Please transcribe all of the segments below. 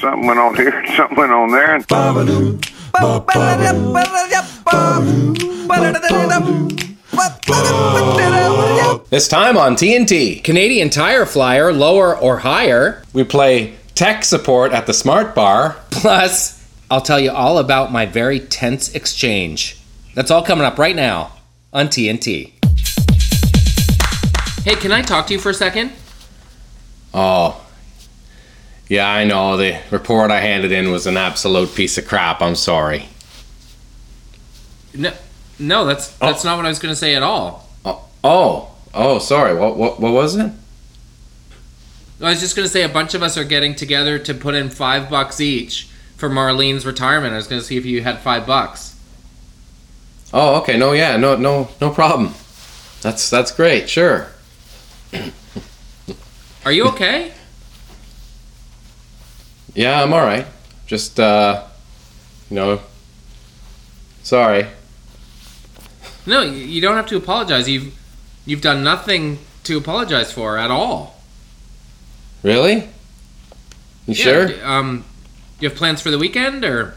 something went on here, something went on there. And This time on TNT, Canadian Tire Flyer, lower or higher. we play tech support at the Smart Bar. Plus, I'll tell you all about my very tense exchange. That's all coming up right now on TNT. Hey, can I talk to you for a second? Oh, yeah, I know. The report I handed in was an absolute piece of crap. I'm sorry. No, no, that's oh. that's not what I was going to say at all. Oh, oh, oh sorry. What, what, what was it? I was just going to say a bunch of us are getting together to put in five bucks each for Marlene's retirement. I was going to see if you had five bucks. Oh, okay. No, yeah, no, no, no problem. That's that's great. Sure. Are you okay? Yeah, I'm all right. Just uh, you know, sorry. no, you- don't have to apologize. You've you've done nothing to apologize for at all. Really? You Yeah, sure? Um, you have plans for the weekend, or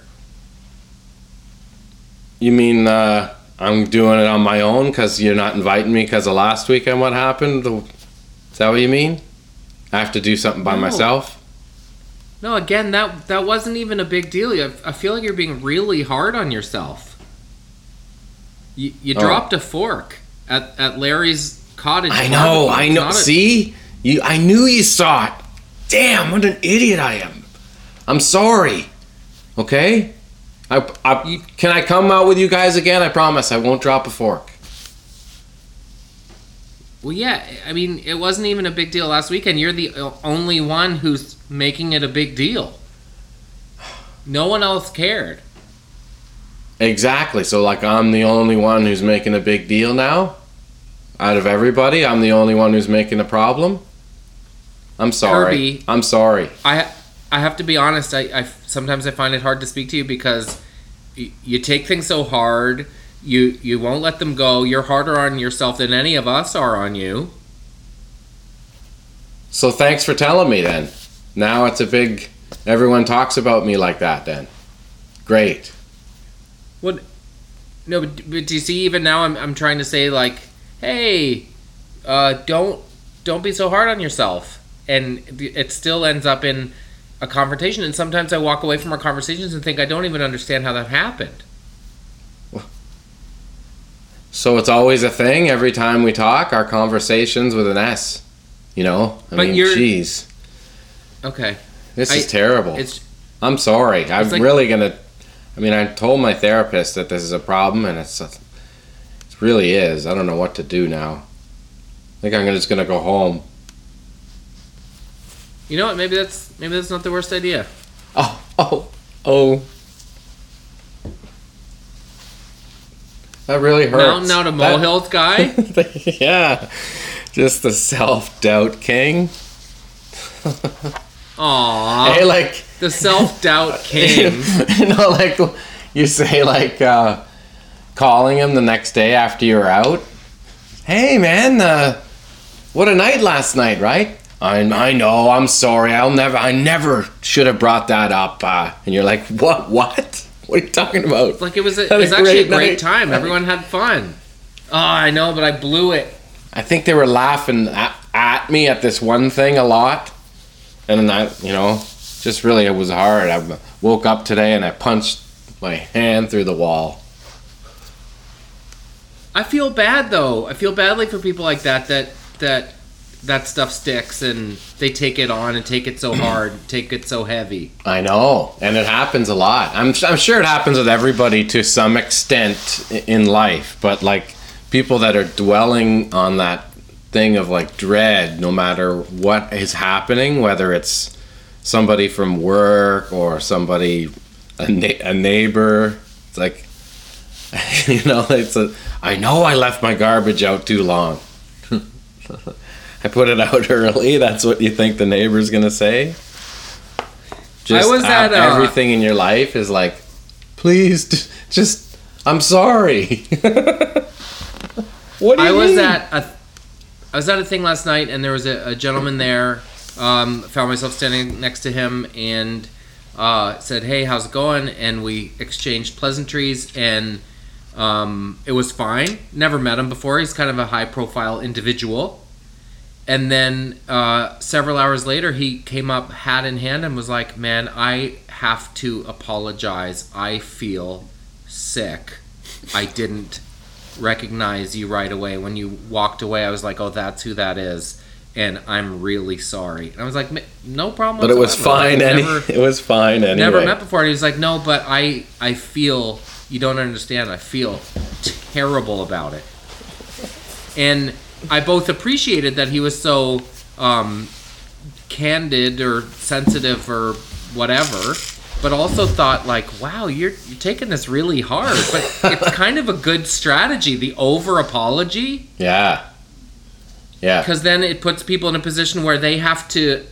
You mean uh, I'm doing it on my own because you're not inviting me because of last weekend? What happened? Is that what you mean? I have to do something by No. myself? No? Again, that that wasn't even a big deal. I, I feel like you're being really hard on yourself. You you Oh. dropped a fork at at Larry's cottage. I know. I know. See, you. I knew you saw it. Damn, what an idiot I am. I'm sorry. Okay. I, I, can I come out with you guys again? I promise I won't drop a fork. Well, yeah. I mean, it wasn't even a big deal last weekend. You're the only one who's making it a big deal. No one else cared. Exactly. So like I'm the only one who's making a big deal now. Out of everybody, I'm the only one who's making a problem. I'm sorry. Kirby. I'm sorry. I I have to be honest. I, I sometimes I find it hard to speak to you because y- you take things so hard. You you won't let them go. You're harder on yourself than any of us are on you. So thanks for telling me then. Now it's a big everyone talks about me like that then. Great. What? No, but, but do you see? Even now, I'm I'm trying to say like, hey, uh, don't don't be so hard on yourself, and it still ends up in a confrontation. And sometimes I walk away from our conversations and think I don't even understand how that happened. So it's always a thing every time we talk, our conversations with an S. You know? I But mean, you're- jeez. Okay, This I- is terrible. it's I'm sorry. I'm like- really gonna. I mean, I told my therapist that this is a problem, and it's it really is. I don't know what to do now. I think I'm just gonna go home. you know what? Maybe that's maybe that's not the worst idea. Oh, oh, oh. That really hurts. Mountain out of molehills, guy. yeah, just the self doubt king. Aw, hey, like the self doubt king. you know, like you say, like uh, calling him the next day after you're out. Hey, man, uh, what a night last night, right? I, I know. I'm sorry. I'll never. I never should have brought that up. Uh, and you're like, what? What? What are you talking about? Like it was, a, it a was actually a great night. time. Everyone had fun. Oh, I know, but I blew it. I think they were laughing at, at me at this one thing a lot, and I, you know, just really it was hard. I woke up today and I punched my hand through the wall. I feel bad though. I feel badly for people like that that that that stuff sticks and they take it on and take it so hard, take it so heavy. I know, and it happens a lot. I'm I'm sure it happens with everybody to some extent in life, but like people that are dwelling on that thing of like dread, no matter what is happening, whether it's somebody from work or somebody a, na- a neighbor, it's like you know, it's a. I know I left my garbage out too long. I put it out early. That's what you think the neighbor's gonna say. Just I was at, uh, everything in your life is like, please, just. I'm sorry. what do you I was mean? at a I was at a thing last night and there was a, a gentleman there. Um, found myself standing next to him and uh, said, "Hey, how's it going?" And we exchanged pleasantries, and um, it was fine. Never met him before. He's kind of a high-profile individual. And then uh, several hours later, he came up hat in hand and was like, "Man, I have to apologize. I feel sick. I didn't recognize you right away when you walked away. I was like, oh, that's who that is." And I'm really sorry. And I was like, "Ma- no problem. But it was fine. Any, never- it was fine anyway. never met before. And he was like, no, but I I feel you don't understand. I feel terrible about it. And I both appreciated that he was so um, candid or sensitive or whatever, but also thought like, wow, you're you're taking this really hard. But it's kind of a good strategy, the over apology, Yeah. Yeah. because then it puts people in a position where they have to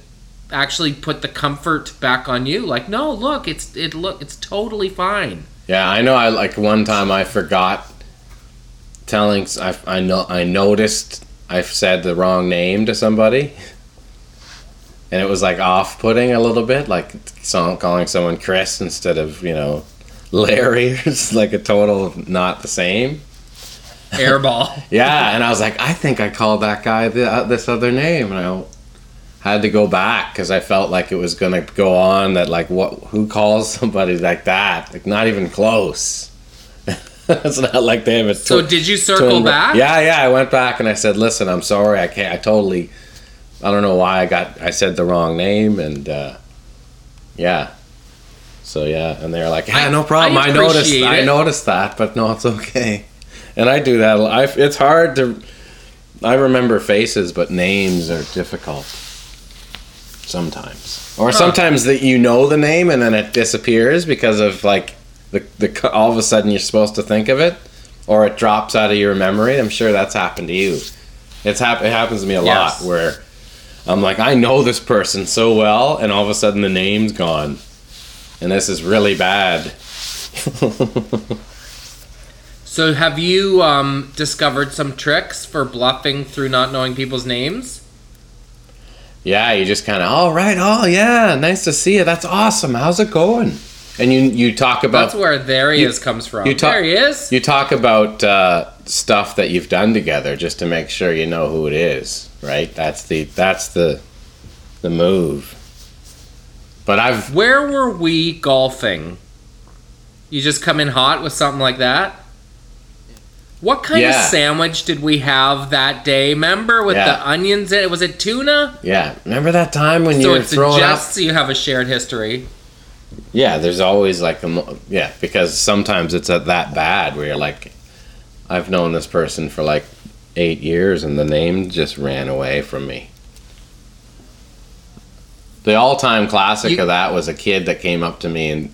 actually put the comfort back on you. Like, no, look, it's it look, it's totally fine. Yeah, I know. I like one time I forgot telling. I, I know. I noticed I said the wrong name to somebody, and it was like off-putting a little bit, like some, calling someone Chris instead of you know Larry. It's like a total not the same. Airball. Yeah, and I was like, I think I called that guy the, uh, this other name, and I had to go back because I felt like it was gonna go on that like what who calls somebody like that like not even close. it's not like they have a. So did you circle twin- back? Yeah, yeah. I went back and I said, "Listen, I'm sorry. I can't. I totally. I don't know why I got. I said the wrong name, and uh, yeah. So yeah, and they're like, "Yeah, no problem. I I, noticed. appreciate I noticed that, but no, it's okay." And I do that. I, it's hard to. I remember faces, but names are difficult. Sometimes, or sometimes that you know the name and then it disappears because of like the the all of a sudden you're supposed to think of it, or it drops out of your memory. I'm sure that's happened to you. It's hap- It happens to me a Yes. lot where I'm like, I know this person so well, and all of a sudden the name's gone, and this is really bad. So have you um, discovered some tricks for bluffing through not knowing people's names? Yeah, you just kind of, all right, oh yeah, nice to see you. That's awesome. How's it going? And you you talk about That's where there he you- is comes from. you talk- there he is. you talk about uh, stuff that you've done together just to make sure you know who it is, right? That's the that's the the move. But I've Where were we golfing? You just come in hot with something like that? What kind of sandwich did we have that day? Remember with Yeah. the onions in it? Was it tuna? yeah, remember that time when you So were it throwing up? suggests you have a shared history. Yeah, there's always like a mo- yeah because sometimes it's at that bad where you're like, I've known this person for like eight years and the name just ran away from me. The all-time classic You- of that was a kid that came up to me and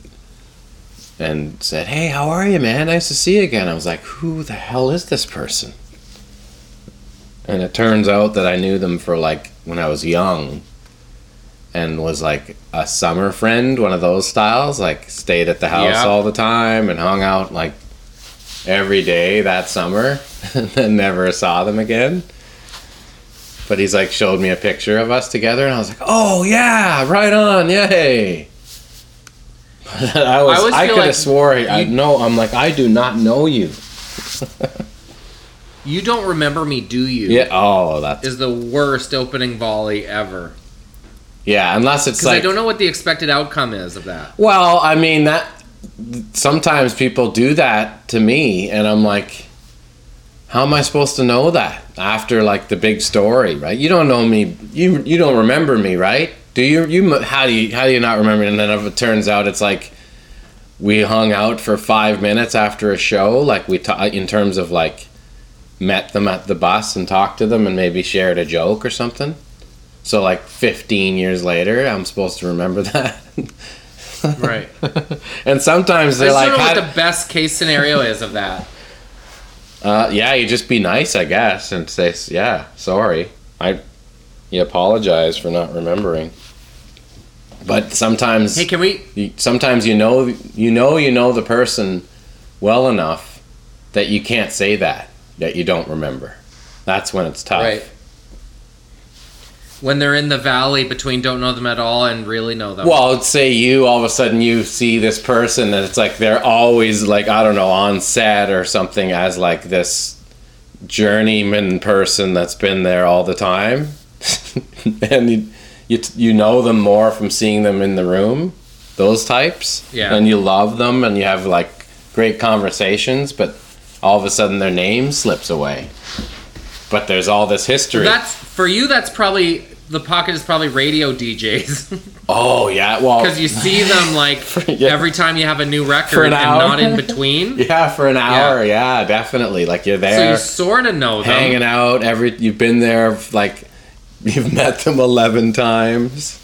and said, "Hey, how are you, man? Nice to see you again." I was like, "Who the hell is this person?" And it turns out that I knew them for like when I was young and was like a summer friend, one of those styles, like stayed at the house Yeah. all the time and hung out like every day that summer and then never saw them again. But he's like showed me a picture of us together and I was like, "Oh yeah, right on. Yay." I was I, feel could like have swore I you- no, I'm like I do not know you. You don't remember me, do you? Yeah, oh, that's Is the worst opening volley ever. Yeah, unless it's like I don't know what the expected outcome is of that. Well, I mean that sometimes people do that to me and I'm like how am I supposed to know that after like the big story, right? You don't know me. You you don't remember me, right? Do you you how do you how do you not remember and then if it turns out it's like we hung out for 5 minutes after a show like we ta- in terms of like met them at the bus and talked to them and maybe shared a joke or something. So like 15 years later, I'm supposed to remember that. Right. and sometimes they're like, don't know what the best case scenario is of that. uh, "Yeah, you just be nice, I guess, and say, yeah, sorry, I, you apologize for not remembering." But sometimes, Hey, can we? you- sometimes you know, you know, you know the person well enough that you can't say that that you don't remember. That's when it's tough. Right. When they're in the valley between don't know them at all and really know them. Well, say you all of a sudden you see this person and it's like they're always like I don't know on set or something as like this journeyman person that's been there all the time, and you, you you know them more from seeing them in the room, those types, Yeah. and you love them and you have like great conversations, but all of a sudden their name slips away. But there's all this history. that's for you. That's probably the pocket is probably radio DJs oh yeah, well because you see them like Yeah. every time you have a new record For an and hour? not in between. Yeah, for an hour. Yeah, definitely. Like you're there. So you sort of know them. hanging out. Every you've been there, like you've met them eleven times.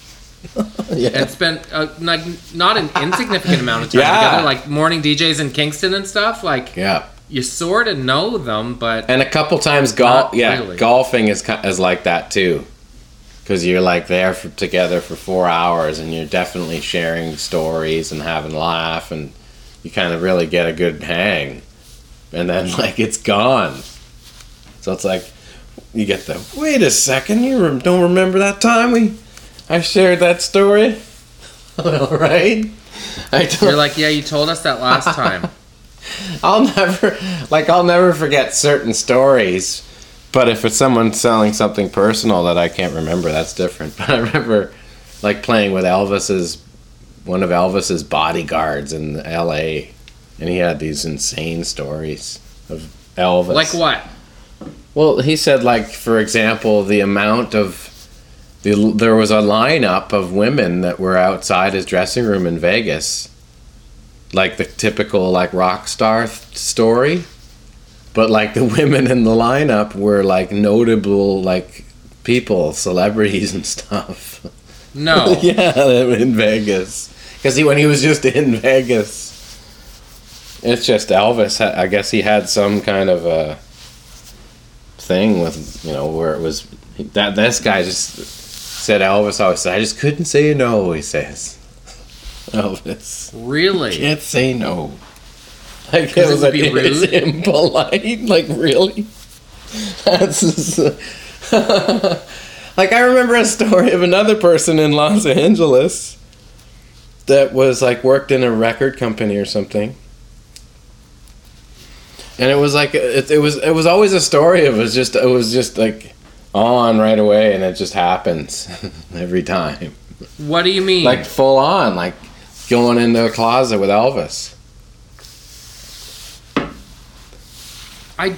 yeah, and spent uh, like not an insignificant amount of time Yeah. together, like morning DJs in Kingston and stuff. Like yeah. You sort of know them, but And a couple times golf. Yeah, really. golfing is is like that too, because you're like there for, together for four hours, and you're definitely sharing stories and having laugh, and you kind of really get a good hang, and then like it's gone. So it's like you get the wait a second, you don't remember that time we I shared that story, right? I don't. you're like, yeah, you told us that last time. I'll never like I'll never forget certain stories. But if it's someone selling something personal that I can't remember, that's different. But I remember like playing with Elvis's one of Elvis's bodyguards in LA and he had these insane stories of Elvis. like what? Well, he said like for example, the amount of the, there was a lineup of women that were outside his dressing room in Vegas, like the typical like rock star th- story, but like the women in the lineup were like notable like people, celebrities and stuff. No. yeah, in Vegas, because he when he was just in Vegas, it's just Elvis. I guess he had some kind of a thing with you know where it was that this guy just said Elvis always said I just couldn't say no. He says Elvis Really? can't say no. Like it was like be rude? impolite. Like really, that's just, like I remember a story of another person in Los Angeles that was like worked in a record company or something. And it was like it, it was it was always a story. It was just it was just like on right away, and it just happens every time What do you mean? like full on, like going into a closet with Elvis. I.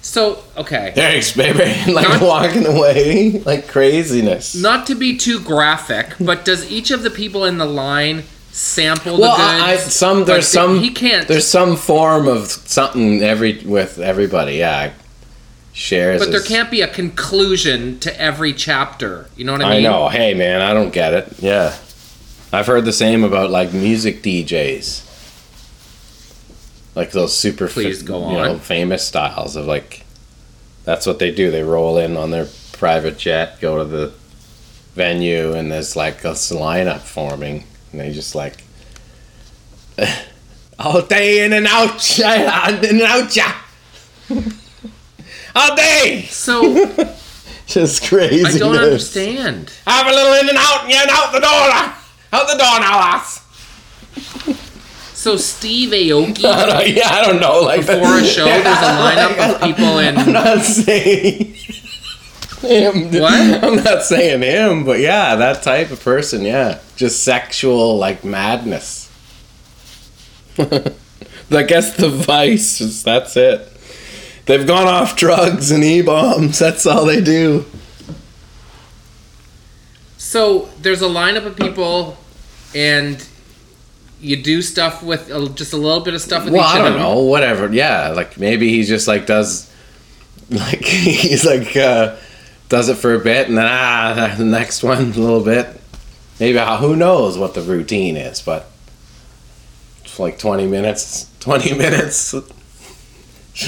So okay. Thanks, baby. like Not- walking away, like craziness. Not to be too graphic, but does each of the people in the line sample well, the I, I, goods? some there's they- some He can't. There's some form of something every with everybody. Yeah, shares. But there can't be a conclusion to every chapter. You know what I mean? I know. Hey, man, I don't get it. Yeah, I've heard the same about like music DJs, like those super Please go you know, famous styles of like. That's what they do. They roll in on their private jet, go to the venue, and there's like a lineup forming, and they just like. All day in and out, in and out, yeah. All day, So just crazy. I don't understand. Have a little in and out, and you're out the door. Out the door now, lass. So Steve Aoki I don't, yeah, I don't know. Like before a show, there's a lineup of people I'm not saying him. What? I'm not saying him, but yeah, that type of person. Yeah, just sexual like madness. I guess the vice is that's it. They've gone off drugs and e bombs. That's all they do. So there's a lineup of people, and you do stuff with uh, just a little bit of stuff with Well, each I don't know. Whatever. Yeah, like maybe he just like does, like he's like uh, does it for a bit and then ah the next one a little bit. Maybe uh, who knows what the routine is, but it's like twenty minutes. Twenty minutes.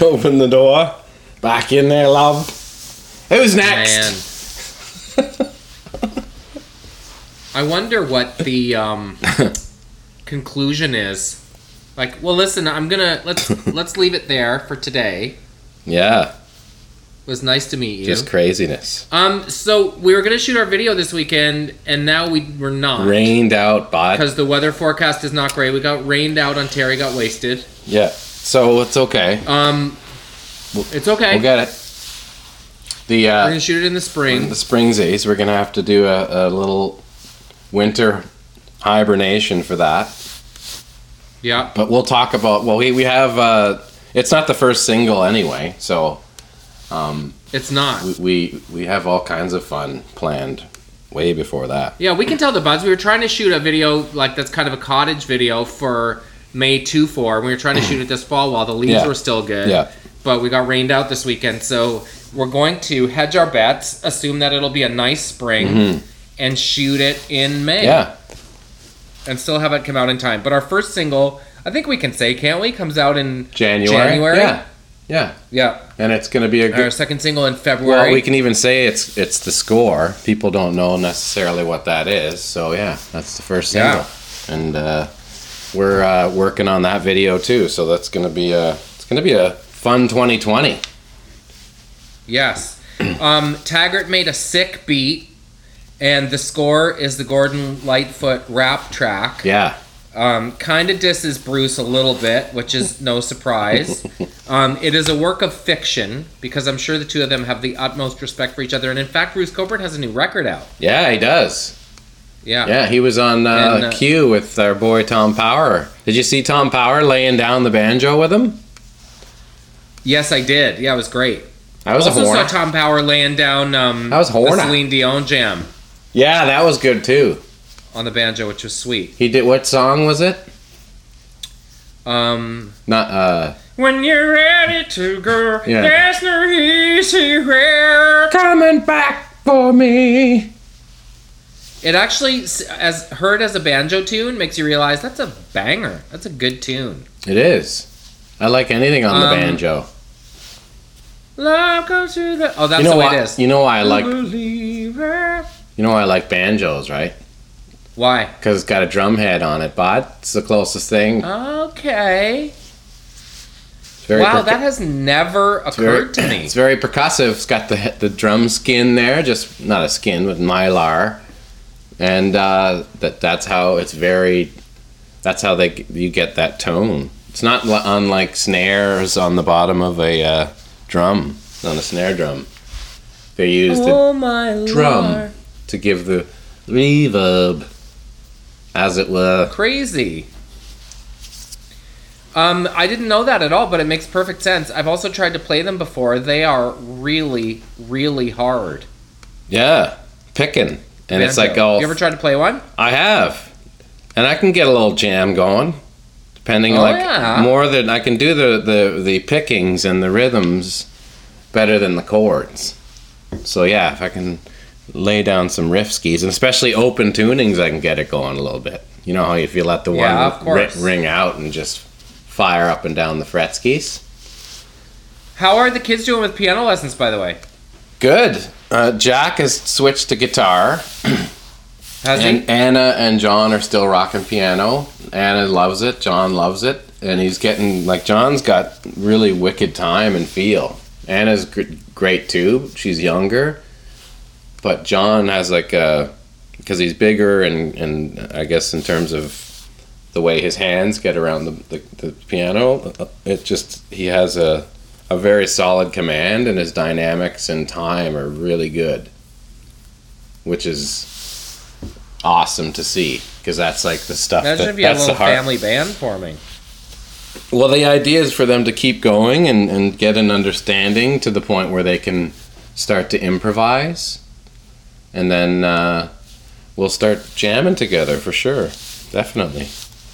Open the door. Back in there, love. Who's next? Man. I wonder what the um, conclusion is. Like, well, listen, I'm gonna let's let's leave it there for today. Yeah. It was nice to meet you. Just craziness. um, so we were gonna shoot our video this weekend, and now we we're not Rained out, bot. because the weather forecast is not great. We got rained out on Terry, got wasted. Yeah. So it's okay. Um, it's okay. We'll get it. The uh, We're gonna shoot it in the spring. the springsies. We're gonna have to do a, a little winter hibernation for that. Yeah. But we'll talk about. Well, we we have. Uh, it's not the first single anyway, so um, It's not. we, we we have all kinds of fun planned way before that. Yeah, we can tell the buds. We were trying to shoot a video like that's kind of a cottage video for May 2 4. We were trying to shoot it this fall while the leaves Yeah. were still good. Yeah. But we got rained out this weekend. So we're going to hedge our bets, assume that it'll be a nice spring, and shoot it in May. Yeah. And still have it come out in time. But our first single, I think we can say, can't we? Comes out in January. January? Yeah. Yeah. Yeah. And it's gonna be a good... Our second single in February. Well, we can even say it's it's the score. People don't know necessarily what that is. So yeah, that's the first single. Yeah. And uh, we're uh, working on that video too. So that's gonna be a it's gonna be a fun 2020. Yes. Um, Taggart made a sick beat, and the score is the Gordon Lightfoot rap track. Yeah. Um, kind of disses Bruce a little bit, which is no surprise. Um, it is a work of fiction because I'm sure the two of them have the utmost respect for each other. And in fact, Bruce Cockburn has a new record out. Yeah, he does. Yeah. Yeah, he was on uh, And, uh, Q with our boy Tom Power. Did you see Tom Power laying down the banjo with him? Yes, I did. Yeah, it was great. I was also a horn. saw Tom Power laying down um, That was the Celine Dion jam yeah, that was good too. on the banjo, which was sweet. He did. What song was it? Um, Not. uh when you're ready to go, Yeah. there's no easy way. Coming back for me. It actually, as heard as a banjo tune, makes you realize that's a banger. That's a good tune. It is. I like anything on the Um, banjo. Love comes to the. Oh, that's You know the way why? it is. You know why I like. Believer. You know why I like banjos, right? Why? Because it's got a drum head on it, bud. It's the closest thing. Okay. Very wow, percu- that has never it's very- occurred to me. It's very percussive. It's got the the drum skin there, just not a skin, but mylar, and uh, that that's how it's very. That's how they you get that tone. It's not unlike snares on the bottom of a uh, drum, on a snare drum. They use the Oh my drum. To give the reverb, as it were. Crazy. Um, I didn't know that at all, but it makes perfect sense. I've also tried to play them before. They are really, really hard. Yeah, picking, and it's like all. You ever tried to play one? I have, and I can get a little jam going, depending Oh, like yeah. more than I can do the the the pickings and the rhythms better than the chords. So yeah, if I can lay down some riff skis and especially open tunings, I can get it going a little bit. You know how if you let the one Yeah, ri- ring out and just fire up and down the fret skis. How are the kids doing with piano lessons, by the way? Good. Uh, Jack has switched to guitar. Has And he? Anna and John are still rocking piano. Anna loves it. John loves it, and he's getting like John's got really wicked time and feel. Anna's gr- great too. She's younger, but John has like uh, a because he's bigger and and I guess in terms of the way his hands get around the, the, the piano, uh, it just he has a a very solid command, and his dynamics and time are really good, which is awesome to see because that's like the stuff Imagine that, if you had a little family band forming. Well, the idea is for them to keep going and, and get an understanding to the point where they can start to improvise, and then uh, we'll start jamming together for sure, definitely.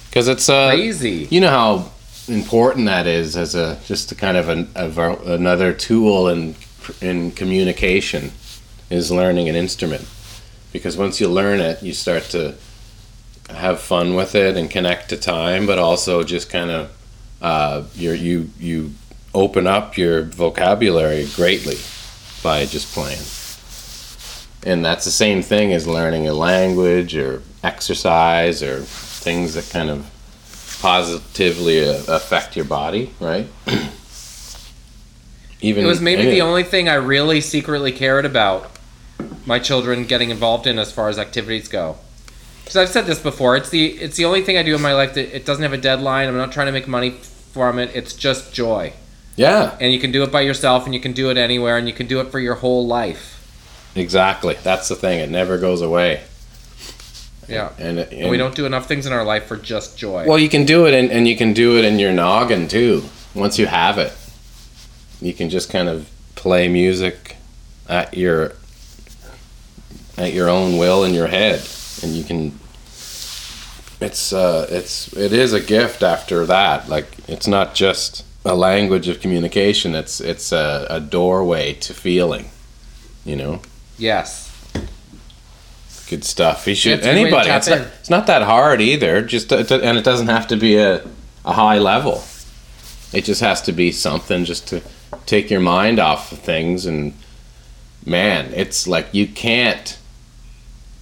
Because it's uh, Crazy. you know how important that is as a just a kind of an, of our, another tool in in communication is learning an instrument because once you learn it you start to have fun with it and connect to time but also just kind of uh, you you you open up your vocabulary greatly by just playing and that's the same thing as learning a language or exercise or things that kind of positively uh, affect your body, right? even It was maybe the only thing I really secretly cared about my children getting involved in as far as activities go. Because I've said this before, it's the it's the only thing I do in my life that it doesn't have a deadline. I'm not trying to make money from it. It's just joy, Yeah, and you can do it by yourself, and you can do it anywhere, and you can do it for your whole life. Exactly. That's the thing. It never goes away. Yeah, And, it- and we don't do enough things in our life for just joy. Well, you can do it, in, and you can do it in your noggin too. Once you have it, you can just kind of play music at your at your own will in your head, and you can. It's uh, it's it is a gift after that. Like it's not just a language of communication. It's it's a, a doorway to feeling. You know, yes. good stuff. You should it's a good way to anybody. It's not, it's not that hard either. Just uh, and it doesn't have to be a a high level. It just has to be something just to take your mind off of things and man, it's like you can't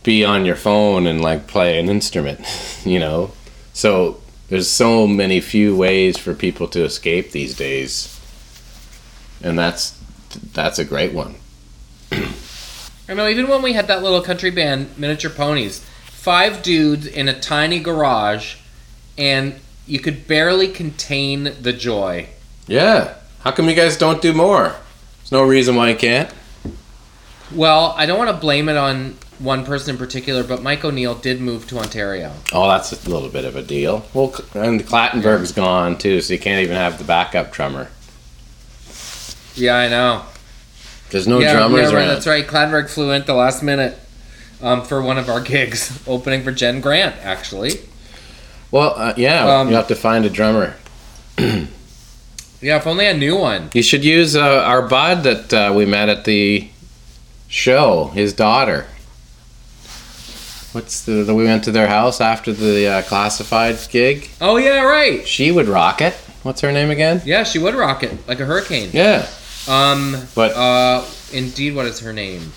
be on your phone and like play an instrument, you know. So there's so many few ways for people to escape these days. And that's that's a great one. I know, even when we had that little country band, Miniature Ponies, five dudes in a tiny garage, and you could barely contain the joy. Yeah. How come you guys don't do more? There's no reason why you can't. Well, I don't want to blame it on one person in particular, but Mike O'Neill did move to Ontario. Oh, that's a little bit of a deal. Well, and Clattenburg's gone too, so you can't even have the backup drummer. Yeah, I know. There's no yeah, drummers yeah, right. That's right. Cladberg flew in at the last minute um, for one of our gigs, opening for Jenn Grant, actually. Well, uh, yeah, Um, you have to find a drummer. Yeah, if only I knew one. You should use uh, our bud that uh, we met at the show. His daughter. What's the, the? We went to their house after the uh, Classified gig. Oh, yeah, right. She would rock it. What's her name again? Yeah, she would rock it like a hurricane. Yeah. Um, But uh, indeed, what is her name?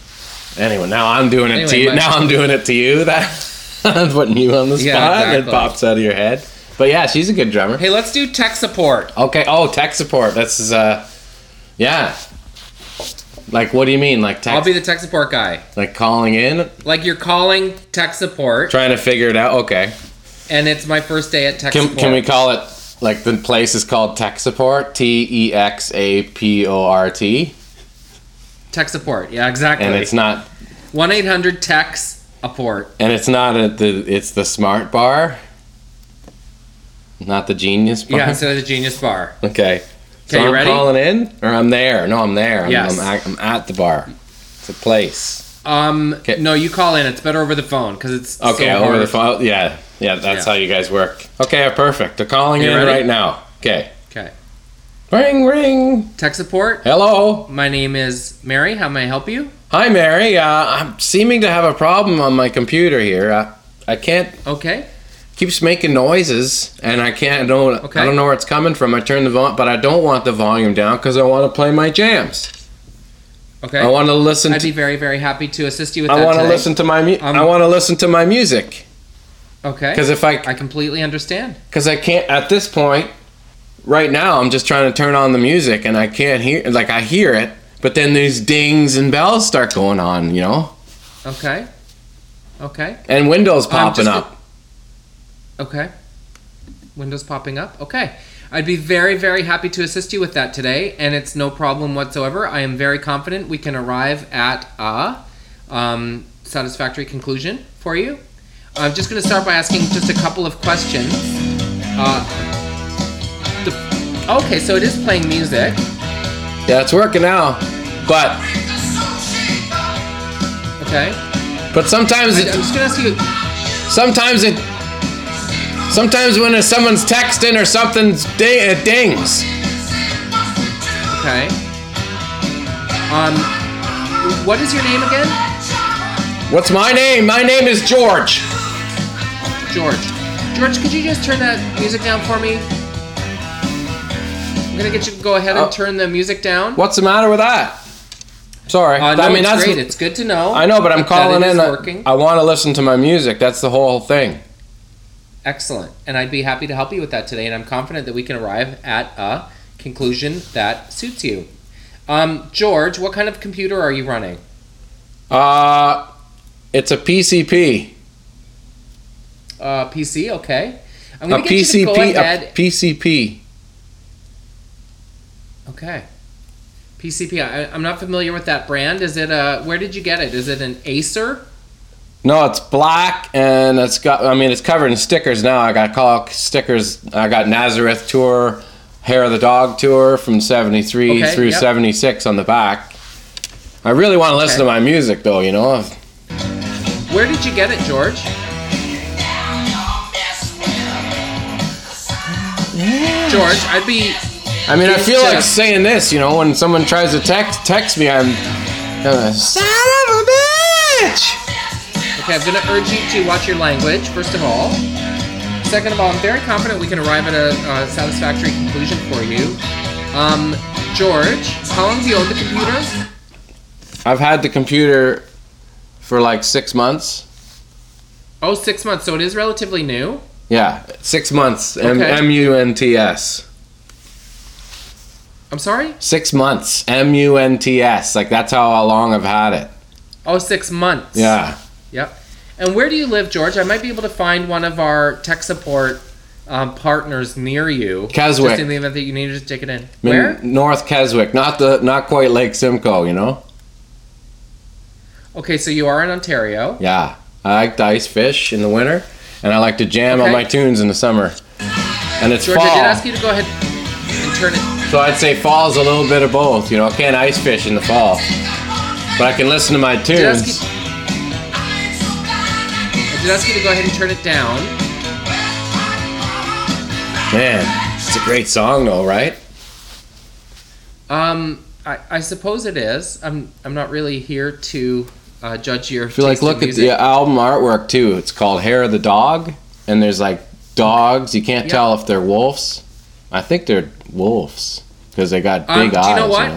anyway, now I'm doing it to you. Now I'm doing it to you. That I'm putting you on the spot. Yeah, and It pops out of your head. But yeah, she's a good drummer. Hey, let's do tech support. Okay. Oh, tech support. This is uh, yeah. Like, what do you mean? Like I'll be the tech support guy. like calling in, Like you're calling tech support, trying to figure it out. Okay. and it's my first day at tech Can support. can we call it like the place is called tech support? T E X A P O R T, tech support? Yeah, exactly. and it's not one eight hundred techs support. and it's not at the it's the smart bar, not the genius bar. Yeah, instead of the Genius Bar. Okay. So I'm ready? calling in, or I'm there. No, I'm there. I'm, Yes. I'm, at, I'm at the bar. It's a place. Um, 'Kay. no, you call in. It's better over the phone because it's Okay, so over the phone. Yeah, yeah. That's Yeah. how you guys work. Okay, perfect. They're calling You in ready? right now. Okay. Okay, Ring, ring. tech support. Hello. My name is Mary. How may I help you? Hi, Mary. Uh, I'm seeming to have a problem on my computer here. Uh, I can't. Okay. Keeps making noises, and I can't. I don't. Okay. I don't know where it's coming from. I turn the volume, but I don't want the volume down because I want to play my jams. Okay. I want to listen. I'd be very, very happy to assist you with I want to listen to my. Mu- Um, I want to listen to my music Okay. because if I I completely understand. because I can't at this point. Right now, I'm just trying to turn on the music, and I can't hear. Like I hear it, but then these dings and bells start going on. You know, Okay. Okay. and windows popping just a- up. Okay. Windows popping up. Okay. I'd be very, very happy to assist you with that today, and it's no problem whatsoever. I am very confident we can arrive at a um, satisfactory conclusion for you. I'm just going to start by asking just a couple of questions. Uh, the, okay, so it is playing music. Yeah, it's working now, but Okay. but sometimes I, I'm it just going to ask you. sometimes it sometimes when someone's texting or something's ding, it dings. Okay. Um, what is your name again? What's my name? My name is George. George. George, could you just turn that music down for me? I'm gonna get you to go ahead and Oh. turn the music down. What's the matter with that? Sorry. Uh, no, I mean it's that's great. It's good to know. I know, but I'm calling in. I- I want to listen to my music. That's the whole thing. Excellent. And I'd be happy to help you with that today. And I'm confident that we can arrive at a conclusion that suits you. Um, George, what kind of computer are you running? Uh, it's a PCP. Uh, PC, okay. I'm A gonna get you to go PCP. ahead. A PCP. Okay. PCP. I, I'm not familiar with that brand. Is it a? Where did you get it? Is it an Acer? No, it's black and it's got. I mean, it's covered in stickers now. I got call stickers. I got Nazareth tour, Hair of the Dog tour from '73 Okay, through yep. '76 on the back. I really want to listen Okay. to my music though. You know, Where did you get it, George? George, I'd be. I mean, I feel like saying this. You know, when someone tries to text text me, I'm. Uh, Son of a bitch! Okay, I'm gonna urge you to watch your language, first of all. Second of all, I'm very confident we can arrive at a, uh satisfactory conclusion for you. Um, George, how long have you owned the computer? I've had the computer for like six months. Oh, six months, so it is relatively new. Yeah, six months. M U N T S. I'm sorry? Six months. M U N T S. Like that's how long I've had it. Oh, six months. Yeah. Yep. And where do you live, George? I might be able to find one of our tech support um, partners near you. Keswick. Just in the event that you need to take it in. Where? North Keswick, not the not quite Lake Simcoe, you know. Okay, so you are in Ontario. Yeah, I like to ice fish in the winter, and I like to jam on my tunes in the summer. And it's George, fall, I did ask you to go ahead and turn it. so I'd say fall's a little bit of both. You know, I can't ice fish in the fall, but I can listen to my I did ask tunes. I did ask you to go ahead and turn it down. Man, it's a great song, though, right? Um, I, I suppose it is. I'm I'm not really here to uh, judge your. If you like, look at music. the album artwork too. It's called Hair of the Dog, and there's like dogs. You can't Yeah. tell if they're wolves. I think they're wolves because they got Um, big you eyes. know what?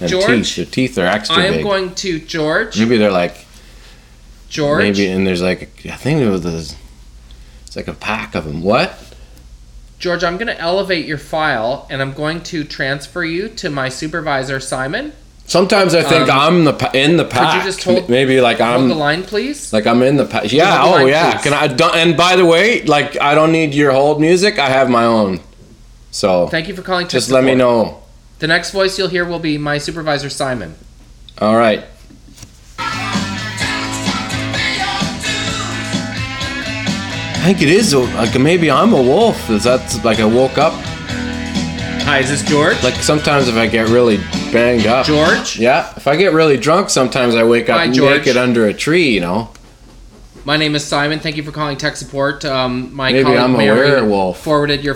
And George? teeth. Their teeth are extra I am big. going to George. Maybe they're like George. maybe, and there's like I think it was a, it's like a pack of them. What? George, I'm going to elevate your file and I'm going to transfer you to my supervisor, Simon. Sometimes I think Um, I'm the pa- in the pack. Could you just hold- maybe like Hold I'm on the line, please. like I'm in the pack. Yeah. Oh line, yeah. please? Can I? Don't, and by the way, like I don't need your hold music. I have my own. So Thank you for calling. Just let me know. The next voice you'll hear will be my supervisor, Simon. All right. I think it is like maybe I'm a wolf. Is that like I woke up? Hi, is this George? Like sometimes if I get really banged up. George? Yeah. If I get really drunk, sometimes I wake up Hi, George. naked under a tree. You know. My name is Simon. Thank you for calling tech support. Um, my Maybe colleague I'm a Mary werewolf. forwarded your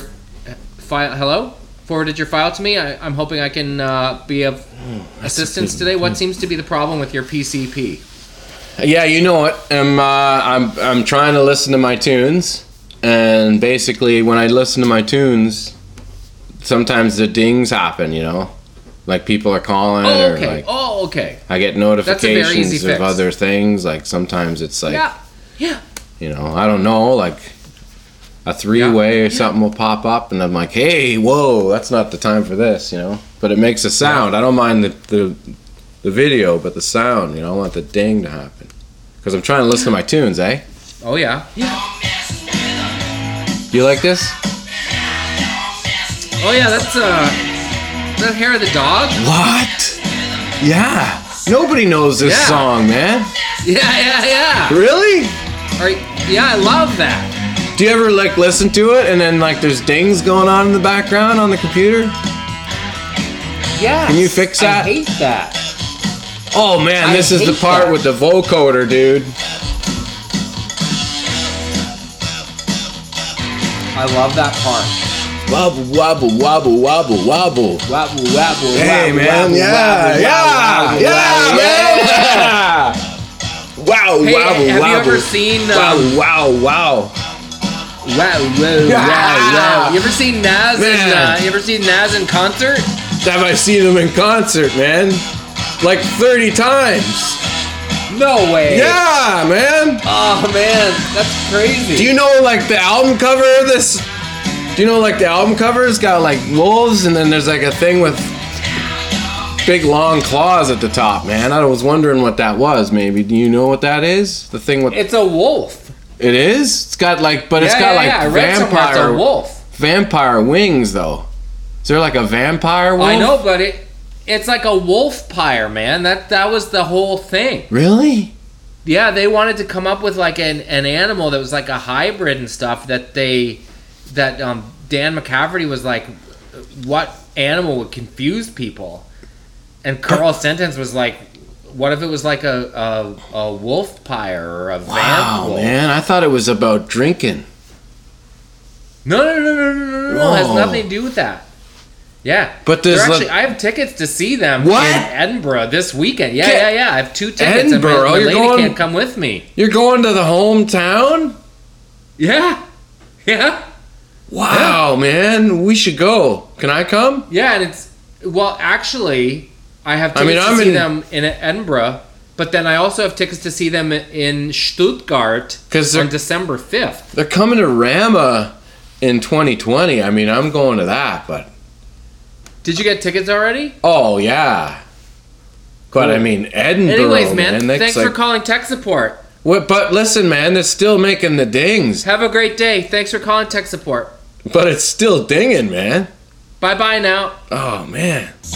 file. Hello, forwarded your file to me. I, I'm hoping I can uh, be of assistance today. What seems to be the problem with your PCP? Yeah, you know it. I'm, uh, I'm, I'm trying to listen to my tunes, and basically, when I listen to my tunes, sometimes the dings happen. You know, like people are calling, Oh, or like oh, okay. I get a very easy notifications of fix. other things. Like sometimes it's like, yeah, yeah. you know, I don't know, like a three-way or something will pop up, and I'm like, hey, whoa, that's not the time for this, you know. But it makes a sound. I don't mind the the, the video, but the sound, you know, I want the ding to happen because I'm trying to listen to my tunes, eh? Oh yeah. Do you like this? Oh yeah. That's uh, that hair of the dog. What? Yeah. Nobody knows this Yeah. song, man. Yeah, yeah, yeah. Really? Yeah, I love that. Do you ever like listen to it and then like there's dings going on in the background on the computer? Yeah. Can you fix that? I hate that. Oh man, I this is the hate part that. with the vocoder, dude. I love that part. Wobble, wobble, wobble, wobble, wobble. Wabble, wabble, Hey wabble, man, wabble, yeah, wabble, yeah, wabble, yeah, wabble, man. yeah. Wow, Hey, wobble, have you wobble. ever seen, um, wow, wow, wow. Wow, Yeah. wow, wow. You ever seen Nas in, uh, you ever seen Nas in concert? Have I seen him in concert, man? Like 30 times. No way. Yeah, man. Oh man, that's crazy. Do you know like the album cover of this? Do you know like the album cover's got like wolves and then there's like a thing with big long claws at the top, man. I was wondering what that was. Maybe do you know what that is? The thing with It's a wolf. it is. It's got like, but it's got yeah, like yeah. I read a vampire wolf. vampire wings though. Is there like a vampire wolf? I know, but it it's like a wolf pyre, man. That that was the whole thing. Really? Yeah, they wanted to come up with like an, an animal that was like a hybrid and stuff that they that um, Dan McCafferty was like, what animal would confuse people? And Carl Sentance was like, what if it was like a a, a wolf pyre or a Wow, wolf? man! I thought it was about drinking. No, no, no, no, no, no, no. It has nothing to do with that. Yeah, But They're there's actually, like, I have tickets to see them What? in Edinburgh this weekend. Yeah, yeah, yeah. I have two tickets, Edinburgh? and my, my lady going- can't come with me. you're going to the hometown. Yeah, yeah. Wow, man! We should go. Can I come? Yeah, and it's well, actually, I have I tickets mean, to I'm see in- them in Edinburgh, but then I also have tickets to see them in Stuttgart on December fifth. They're coming to Rama in 2020. I mean, I'm going to that, but Did you get tickets already? oh yeah. But I mean, Edinburgh. Anyways, man, that's thanks like- for calling tech support. What, but listen, man, it's still making the dings, Have a great day. Thanks for calling tech support. but it's still dinging, man. Bye bye now. Oh man.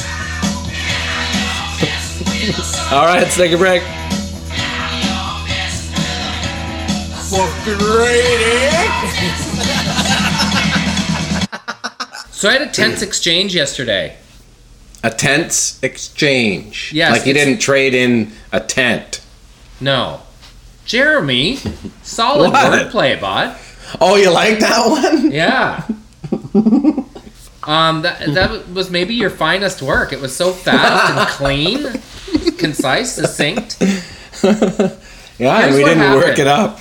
All right, let's take a break. So I had a tense exchange yesterday. A tents exchange. Yes, like you didn't trade in a tent. No. Jeremy, solid wordplay, bud. Oh, you like that one? Yeah. Um, that that was maybe your finest work. It was so fast and clean, concise, succinct. Yeah, and Here's we didn't work it up.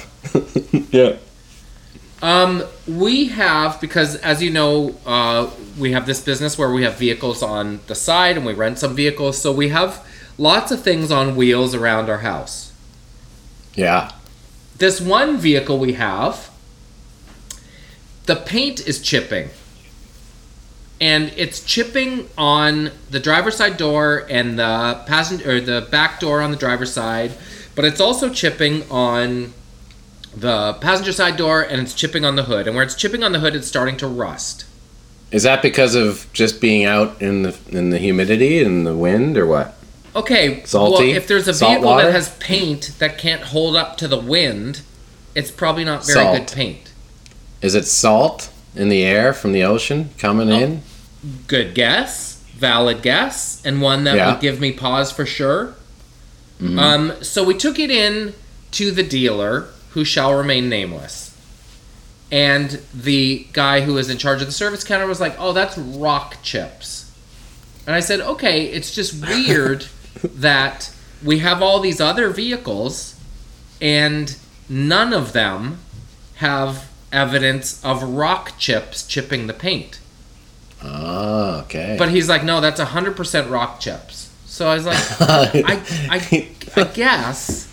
yeah. Um, we have because, as you know, uh, we have this business where we have vehicles on the side and we rent some vehicles. So we have lots of things on wheels around our house. Yeah. This one vehicle we have, the paint is chipping. And it's chipping on the driver's side door and the passenger or the back door on the driver's side, but it's also chipping on the passenger side door and it's chipping on the hood. And where it's chipping on the hood, it's starting to rust. Is that because of just being out in the in the humidity and the wind, or what? Okay, Salty? well, if there's a vehicle water? that has paint that can't hold up to the wind, it's probably not very Salt. good paint. Is it salt in the air from the ocean coming Oh. in? good guess, valid guess, and one that Yeah. would give me pause for sure. Um, so we took it in to the dealer, who shall remain nameless. And the guy who was in charge of the service counter was like, "Oh, that's rock chips." And I said, "Okay, it's just weird that we have all these other vehicles, and none of them have evidence of rock chips chipping the paint." Ah, okay. But he's like, no, that's 100% rock chips. So I was like, I, I, I guess.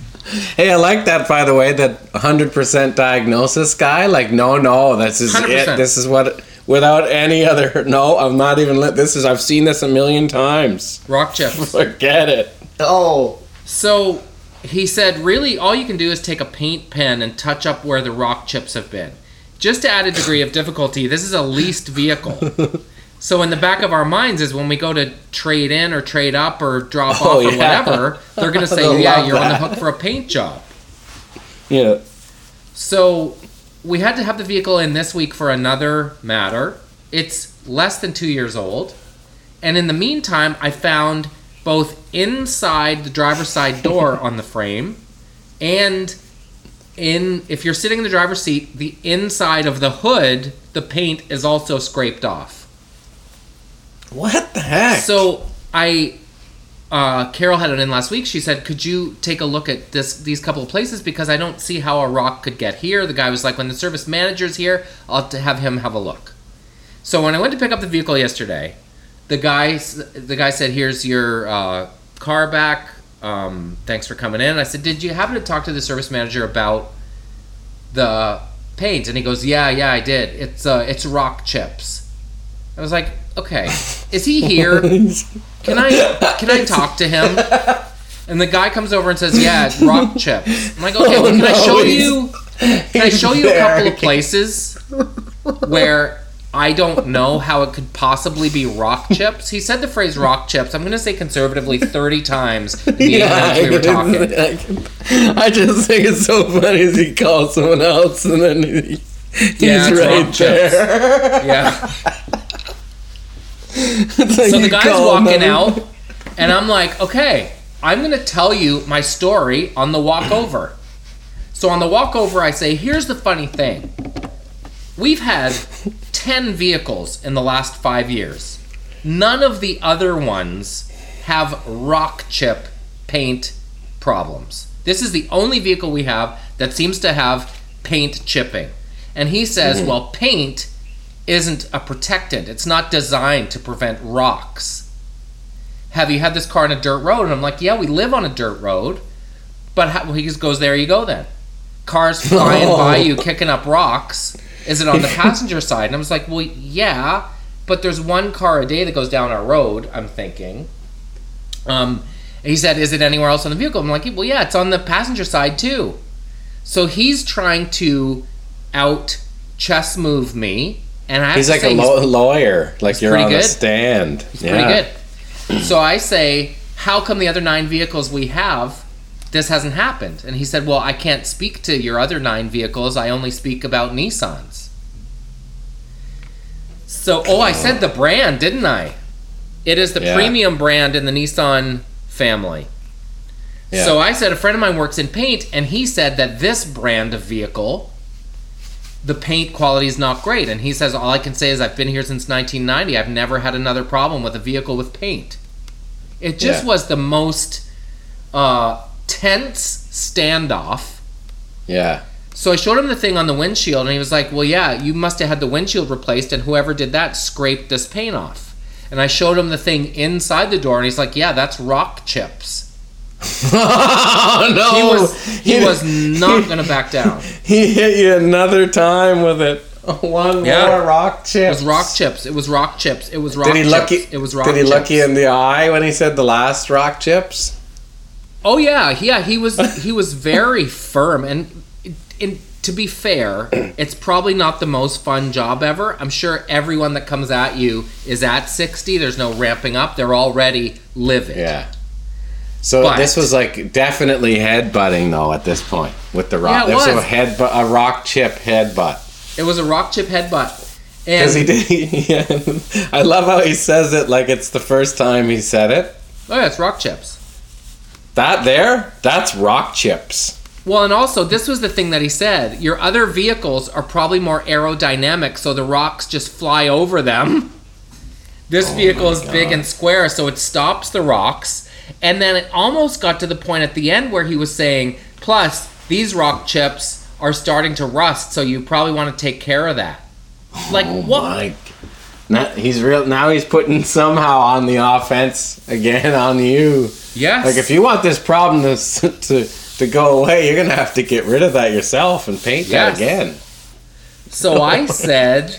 hey, I like that by the way. That 100% diagnosis guy. Like, no, no, this is 100%. it. This is what. Without any other. No, I'm not even. Lit. This is. I've seen this a million times. Rock chips. Forget it. Oh. So he said, really, all you can do is take a paint pen and touch up where the rock chips have been. Just to add a degree of difficulty, this is a leased vehicle. So in the back of our minds is when we go to trade in or trade up or drop Oh, off or yeah. whatever, they're going to say, They'll yeah, you're on the hook for a paint job. Yeah. So we had to have the vehicle in this week for another matter. It's less than two years old. And in the meantime, I found both inside the driver's side door on the frame and in if you're sitting in the driver's seat, the inside of the hood, the paint is also scraped off. What the heck? So I, uh, Carol had it in last week. She said, "Could you take a look at this these couple of places because I don't see how a rock could get here." The guy was like, "When the service manager's here, I'll have to have him have a look." So when I went to pick up the vehicle yesterday, the guy the guy said, "Here's your uh, car back. Um, thanks for coming in." I said, "Did you happen to talk to the service manager about the paint?" And he goes, "Yeah, yeah, I did. It's uh, it's rock chips." I was like, okay, is he here? Can I can I talk to him? And the guy comes over and says, "Yeah, rock chips." I'm like, "Okay, well, oh, can I no, show you? Can I show you a couple of places where I don't know how it could possibly be rock chips?" He said the phrase "rock chips." I'm going to say conservatively 30 times in the minutes we were talking. I, I just think it's so funny as he calls someone else and then he, he's Yeah, right rock chips. there. Yeah. Like So the guy's walking out, and I'm like, okay, I'm gonna tell you my story on the walk over. So on the walk over, I say, here's the funny thing. We've had 10 vehicles in the last five years. None of the other ones have rock chip paint problems. This is the only vehicle we have that seems to have paint chipping. And he says, well, paint isn't a protectant. It's not designed to prevent rocks. Have you had this car on a dirt road? And I'm like, yeah, we live on a dirt road. But how, he just goes, there you go then. Cars flying Oh. by you, kicking up rocks. Is it on the passenger side? And I was like, well, yeah, but there's one car a day that goes down our road, I'm thinking. Um, he said, is it anywhere else on the vehicle? I'm like, well, yeah, it's on the passenger side too. So he's trying to out chess move me. And I He's like a he's lawyer, like you're on good. stand. pretty good. So I say, how come the other nine vehicles we have, this hasn't happened? And he said, well, I can't speak to your other nine vehicles. I only speak about Nissans. So, oh, I said the brand, didn't I? It is the Yeah. premium brand in the Nissan family. Yeah. So I said a friend of mine works in paint, and he said that this brand of vehicle, the paint quality is not great. And he says all I can say is I've been here since 1990. I've never had another problem with a vehicle with paint. It just Yeah. was the most uh, tense standoff. Yeah. So I showed him the thing on the windshield, and he was like, "Well, yeah, you must have had the windshield replaced, and whoever did that scraped this paint off." And I showed him the thing inside the door, and he's like, "Yeah, that's rock chips." Oh no! He was he was not gonna back down. He hit you another time with it. One Yeah. more rock chips. It was rock chips. It was rock chips. It was rock Did he chips. you? it was rock Did he chips. look you in the eye when he said the last rock chips? Oh yeah, yeah. He was he was very firm, and and to be fair, it's probably not the most fun job ever. I'm sure everyone that comes at you is at 60. There's no ramping up. They're already livid. Yeah. So But- this was like definitely headbutting though at this point with the rock. Yeah, it There was a was. headbutt, a rock chip headbutt. It was a rock chip headbutt. Because he did. Yeah. I love how he says it like it's the first time he said it. oh yeah, it's rock chips. That there, that's rock chips. Well, and also this was the thing that he said. Your other vehicles are probably more aerodynamic, so the rocks just fly over them. This oh vehicle is big and square, so it stops the rocks. And then it almost got to the point at the end where he was saying, plus, these rock chips are starting to rust, so you probably want to take care of that. Like, Oh what? my! Now he's real. Now he's putting somehow on the offense again on you. Yes. Like if you want this problem to to to go away, you're gonna have to get rid of that yourself and paint Yes. that again. So I said,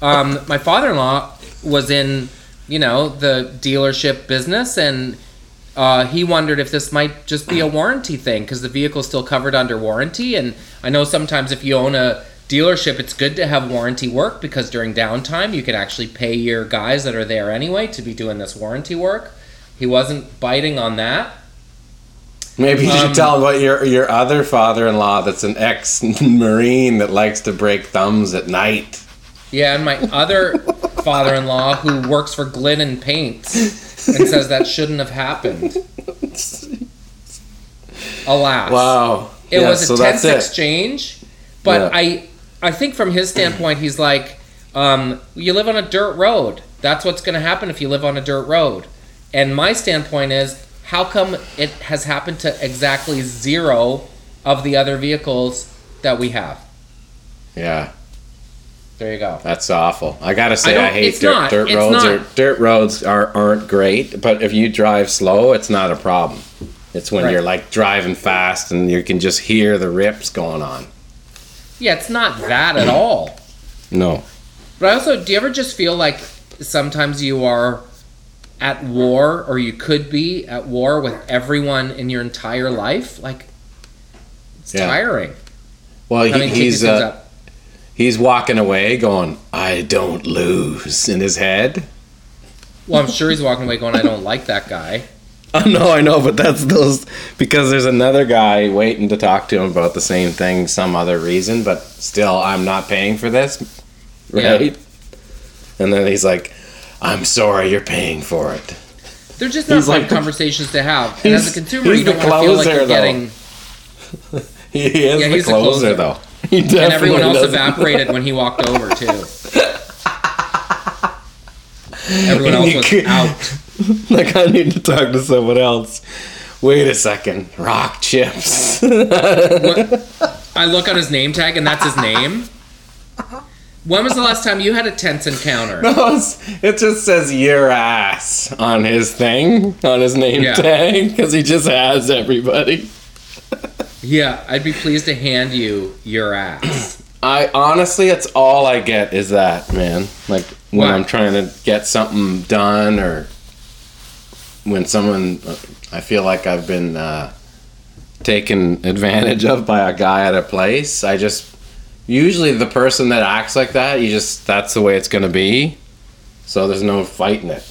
um, my father-in-law was in, you know, the dealership business, and uh, he wondered if this might just be a warranty thing because the vehicle's still covered under warranty. And I know sometimes if you own a dealership, it's good to have warranty work because during downtime you can actually pay your guys that are there anyway to be doing this warranty work. He wasn't biting on that. Maybe you Um, should tell him about your your other father-in-law that's an ex-marine that likes to break thumbs at night. Yeah, and my other father-in-law who works for Glidden Paints and says that shouldn't have happened. Alas, Wow. it Yeah, was a so tense exchange, but Yeah. I, I think from his standpoint, he's like, um, you live on a dirt road. That's what's going to happen if you live on a dirt road. And my standpoint is, how come it has happened to exactly zero of the other vehicles that we have? Yeah. There you go. That's awful. I gotta say, I I, hate dirt, not. dirt roads. Are, dirt roads are aren't great, but if you drive slow, it's not a problem. It's when Right. you're like driving fast and you can just hear the rips going on. Yeah, it's not that at all. No. But I also, do you ever just feel like sometimes you are at war, or you could be at war with everyone in your entire life. Like, it's Yeah. tiring. Well, he, having to keep he's uh, up. He's walking away, going, "I don't lose" in his head. Well, I'm sure he's walking away going, "I don't like that guy." I know, I know, but that's those because there's another guy waiting to talk to him about the same thing, some other reason, but still, I'm not paying for this, Yeah. right? And then he's like, "I'm sorry, you're paying for it." They're just not He's fun like- conversations to have. And as a consumer, you don't want to feel like closer, you're though. getting. He is Yeah, the, he's the closer, closer. though. He And everyone else doesn't- evaporated when he walked over too. Everyone else was could- out. like I need to talk to someone else. Wait a second, rock chips. I look on his name tag, and that's his name. When was the last time you had a tense encounter? No, it's- it just says your ass on his thing, on his name Yeah. tag, because he just has everybody. Yeah, I'd be pleased to hand you your ass. I honestly, it's all I get is that, man. Like when What? I'm trying to get something done, or when someone, I feel like I've been uh, taken advantage of by a guy at a place. I just usually the person that acts like that, you just that's the way it's gonna be. So there's no fighting it.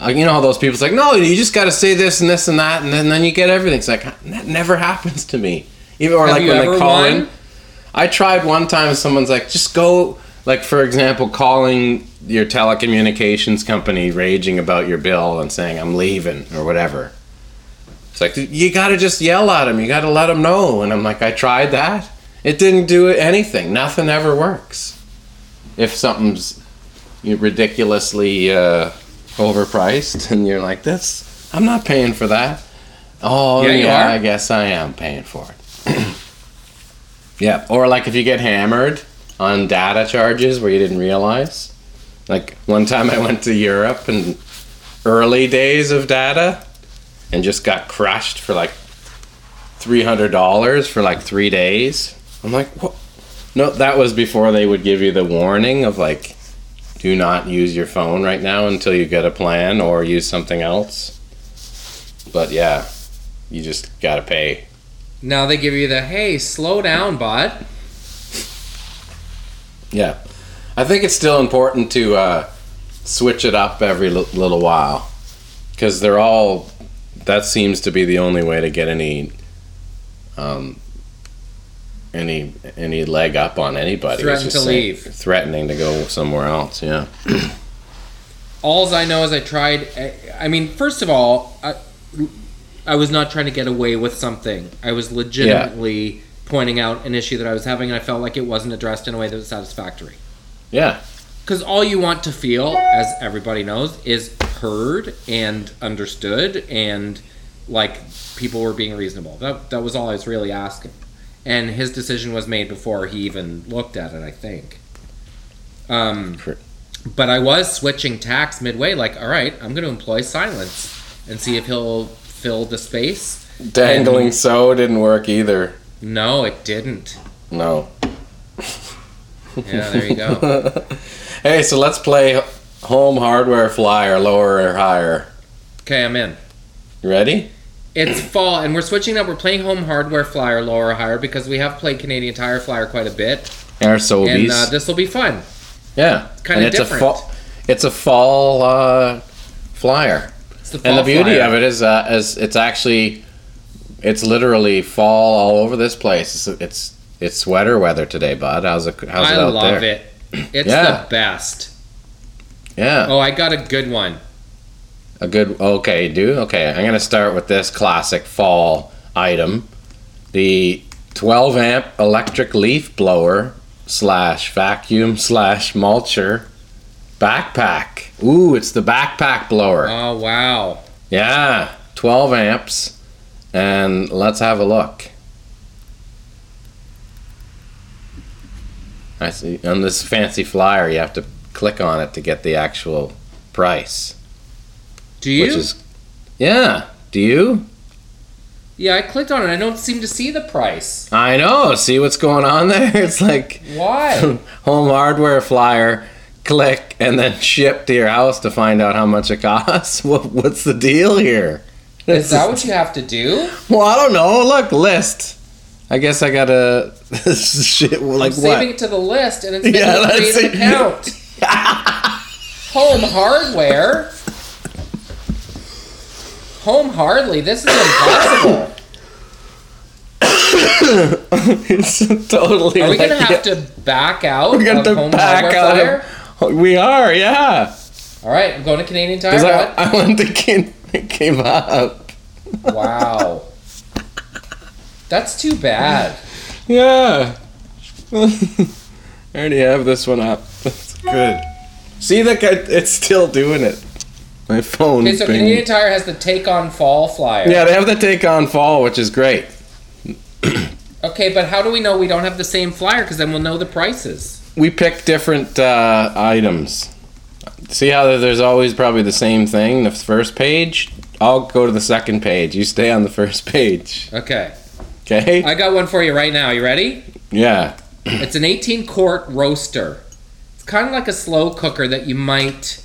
Uh, you know how those people's like, no, you just got to say this and this and that, and then, then you get everything. It's like that never happens to me. Even or Have like when they call won? in. I tried one time. Someone's like, just go. Like for example, calling your telecommunications company, raging about your bill and saying I'm leaving or whatever. It's like you got to just yell at them. You got to let them know. And I'm like, I tried that. It didn't do anything. Nothing ever works. If something's ridiculously uh, overpriced, and you're like, "That's I'm not paying for that." Oh Yeah, yeah. I guess I am paying for it. yeah, or like if you get hammered on data charges where you didn't realize. Like one time I went to Europe and early days of data and just got crushed for like three hundred dollars for like three days. I'm like, what? No, that was before they would give you the warning of like, do not use your phone right now until you get a plan or use something else. But yeah, you just gotta pay. Now they give you the hey, slow down, bud. Yeah, I think it's still important to uh, switch it up every li- little while because they're all. That seems to be the only way to get any, um, any any leg up on anybody. is Threaten just to saying- leave. threatening to go somewhere else. Yeah, Alls I know is I tried. I, I mean, first of all, I, I was not trying to get away with something. I was legitimately pointing out an issue that I was having, and I felt like it wasn't addressed in a way that was satisfactory. yeah, Because all you want to feel, as everybody knows, is heard and understood, and like people were being reasonable. That that was all I was really asking. And his decision was made before he even looked at it. I think. Um, but I was switching tax midway. Like, all right, I'm going to employ silence and see if he'll fill the space. dangling so didn't work either. No, it didn't. No. Yeah, there you go. Hey, so let's play home hardware flyer, lower or higher. Okay, I'm in. You ready? It's fall, and we're switching up. We're playing home hardware flyer, lower or higher, because we have played Canadian Tire flyer quite a bit, and Sobeys. uh, this will be fun. yeah, kinda And it's different. A fall, it's a fall uh, flyer, It's the and the beauty flyer. of it is, uh, is it's actually, it's literally fall all over this place. It's it's, it's sweater weather today, bud. How's it? How's I it out there? I love it. It's Yeah. the best. Yeah, Oh, I got a good one. A good. Okay, do okay. I'm gonna start with this classic fall item, the 12 amp electric leaf blower slash vacuum slash mulcher backpack. Ooh, it's the backpack blower. Oh wow. Yeah, 12 amps. And let's have a look. I see. On this fancy flyer, you have to click on it to get the actual price. Do you? Which is, yeah. Do you? yeah, I clicked on it. I don't seem to see the price. I know. See what's going on there? It's like Why? home hardware flyer, click, and then ship to your house to find out how much it costs. What, what's the deal here? Is that what you have to do? Well, I don't know. Look, list. I guess I gotta shit. Like I'm saving what? it to the list, and it's Yeah, create an account. Home hardware. Home hardly. This is impossible. it's totally. Are we like, gonna have to back out We're gonna of have home to back out of. We are, yeah. All right, I'm going to Canadian Tire. I, What? I want the kid that came up. Wow. That's too bad. Yeah. I already have this one up. That's good. See that guy? It's still doing it. My phone. Okay, so pinged. Canadian Tire has the Take on Fall flyer. Yeah, they have the take on fall, which is great. Okay, but how do we know we don't have the same flyer? Because then we'll know the prices. We pick different uh, items. See how there's always probably the same thing. The first page. I'll go to the second page. You stay on the first page. Okay. Okay. I got one for you right now. You ready? yeah. It's an 18 quart roaster. It's kind of like a slow cooker that you might,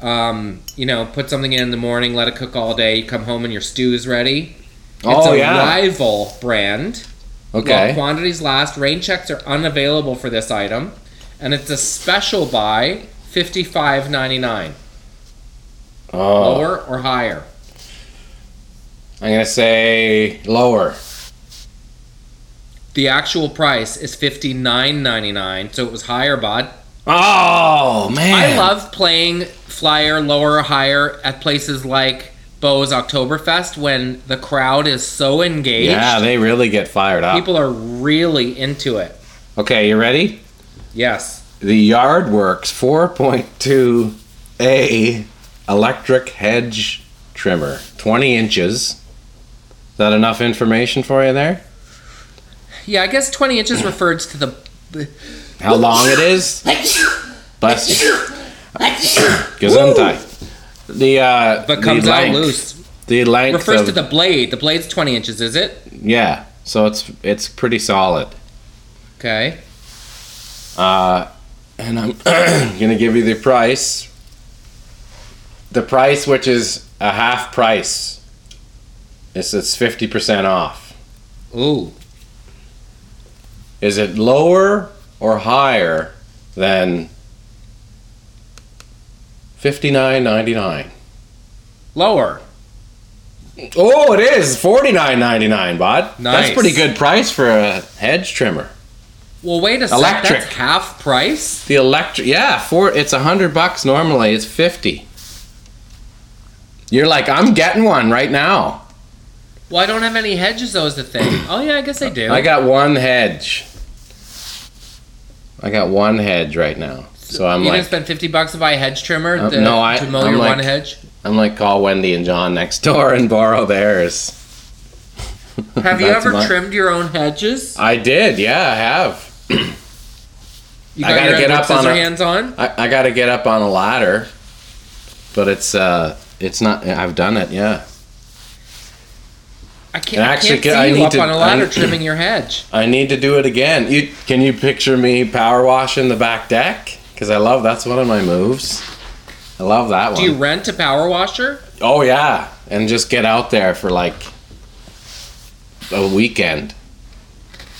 um, you know, put something in in the morning, let it cook all day. You come home and your stew is ready. It's Oh a yeah. rival brand. Okay. quantities last, rain checks are unavailable for this item, and it's a special buy, fifty five ninety nine. Oh. Lower or higher? I'm gonna say lower. The actual price is fifty nine ninety nine, so it was higher, bud. Oh man. I love playing flyer lower or higher at places like Bo's Oktoberfest when the crowd is so engaged. Yeah, they really get fired up. People are really into it. Okay, you ready? Yes. The Yardworks 4.2A electric hedge trimmer, 20 inches. Is that enough information for you there? Yeah, I guess 20 inches refers to the. How long it is? Bless you. Gesundheit. The uh, But the comes out length- loose. The length Refers of, to the blade. The blade's 20 inches, is it? yeah. So it's it's pretty solid. Okay. Uh, and I'm gonna give you the price. The price, which is a half price, is it's fifty percent off. Ooh. Is it lower or higher than fifty nine ninety nine? Lower. Oh, it is forty nine ninety nine, bud. Nice. That's pretty good price for a hedge trimmer. Well, wait a second. Electric. That's half price? The electric, yeah, for it's a hundred bucks normally. It's fifty. You're like, I'm getting one right now. Well, I don't have any hedges, though, is the thing. Oh, yeah, I guess I do. I got one hedge. I got one hedge right now. So I'm you like, gonna spend 50 bucks to buy a hedge trimmer to, no, I- to mow I'm your like- one hedge? I'm like, call Wendy and John next door and borrow theirs. Have you ever my- trimmed your own hedges? I did, yeah, I have. You I got gotta your get up on a- Scissorhands on? I, I got to get up on a ladder, but it's uh, it's not. I've done it, yeah. I can't, I actually, can't see I you need up to- on a ladder I- trimming your hedge. I need to do it again. You can you picture me power washing the back deck? Because I love that's one of my moves. I love that one. Do you rent a power washer? oh yeah, and just get out there for like a weekend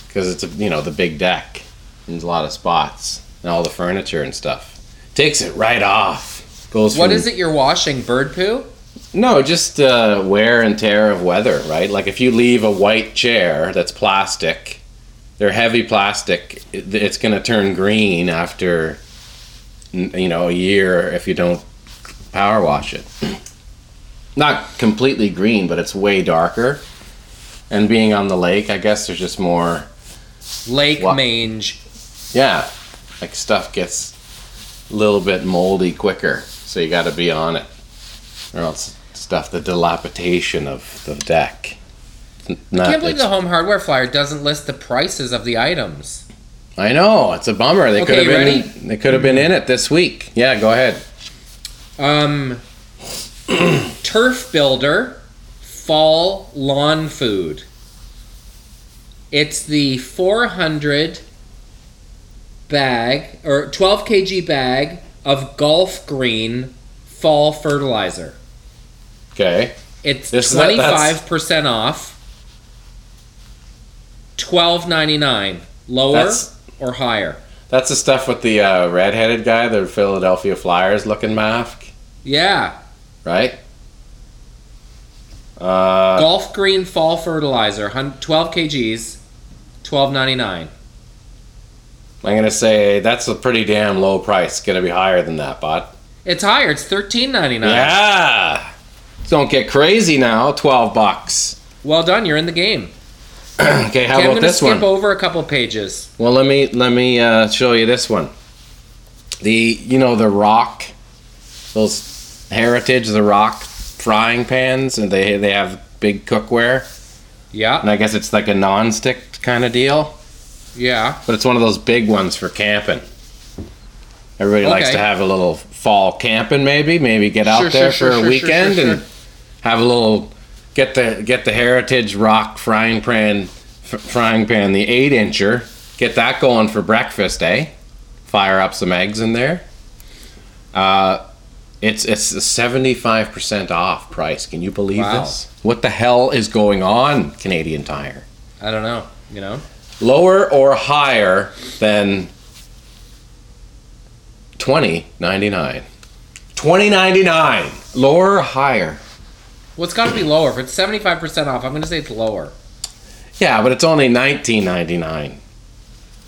because it's a, you know the big deck and there's a lot of spots and all the furniture and stuff. Takes it right off. Goes. What from- is it you're washing? Bird poo? No, just uh, wear and tear of weather, right? Like if you leave a white chair that's plastic, they're heavy plastic. It's going to turn green after, you know, a year if you don't power wash it. Not completely green, but it's way darker. And being on the lake, I guess there's just more. Lake What? mange. Yeah, like stuff gets a little bit moldy quicker, so you got to be on it, or else stuff the dilapidation of the deck. N- I not- can't believe the home hardware flyer doesn't list the prices of the items. I know it's a bummer. They Okay, could have been. ready? They could have been in it this week. Yeah, go ahead. Um, Turf Builder Fall Lawn Food. It's the 400 bag or 12 kg bag of Golfgreen fall fertilizer. Okay. It's This- twenty that's- five percent off. Twelve ninety nine. Lower That's- or higher? That's the stuff with the uh, red-headed guy, the Philadelphia Flyers looking mask, Yeah. right? Uh, Golfgreen fall fertilizer, twelve kgs, twelve ninety nine. I'm gonna say that's a pretty damn low price. Gonna be higher than that, bud. It's higher. It's thirteen ninety nine. Yeah. Don't get crazy now. Twelve bucks. Well done. You're in the game. Okay, how Okay, I'm gonna skip one? over a couple pages. Well, let me let me uh, show you this one. The you know the rock, those heritage the rock frying pans, and they they have big cookware, Yeah. and I guess it's like a non-stick kind of deal, Yeah. but it's one of those big ones for camping. Everybody likes to have a little fall camping, maybe maybe get out Sure, there sure, for sure, a weekend and have a little get the get the heritage rock frying pan f- frying pan the eight incher get that going for breakfast eh? Fire up some eggs in there. Uh it's it's a 75% off price. Can you believe Wow. this? What the hell is going on canadian tire? I don't know. You know. lower or higher than 2099 2099 lower or higher Well, it's got to be lower. If it's seventy five percent off, I'm gonna say it's lower. Yeah, but it's only nineteen ninety nine.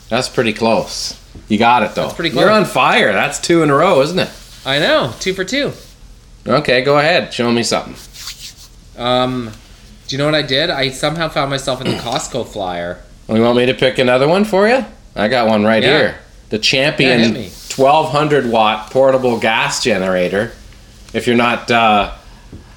That's pretty close. You got it though. That's pretty You're on fire. That's two in a row, isn't it? I know. Two for two. Okay, go ahead. Show me something. Um, do you know what I did? I somehow found myself in the Costco flyer. Well, you want me to pick another one for you? I got one right Yeah. here. The Champion me. 1200 watt portable gas generator. If you're not uh,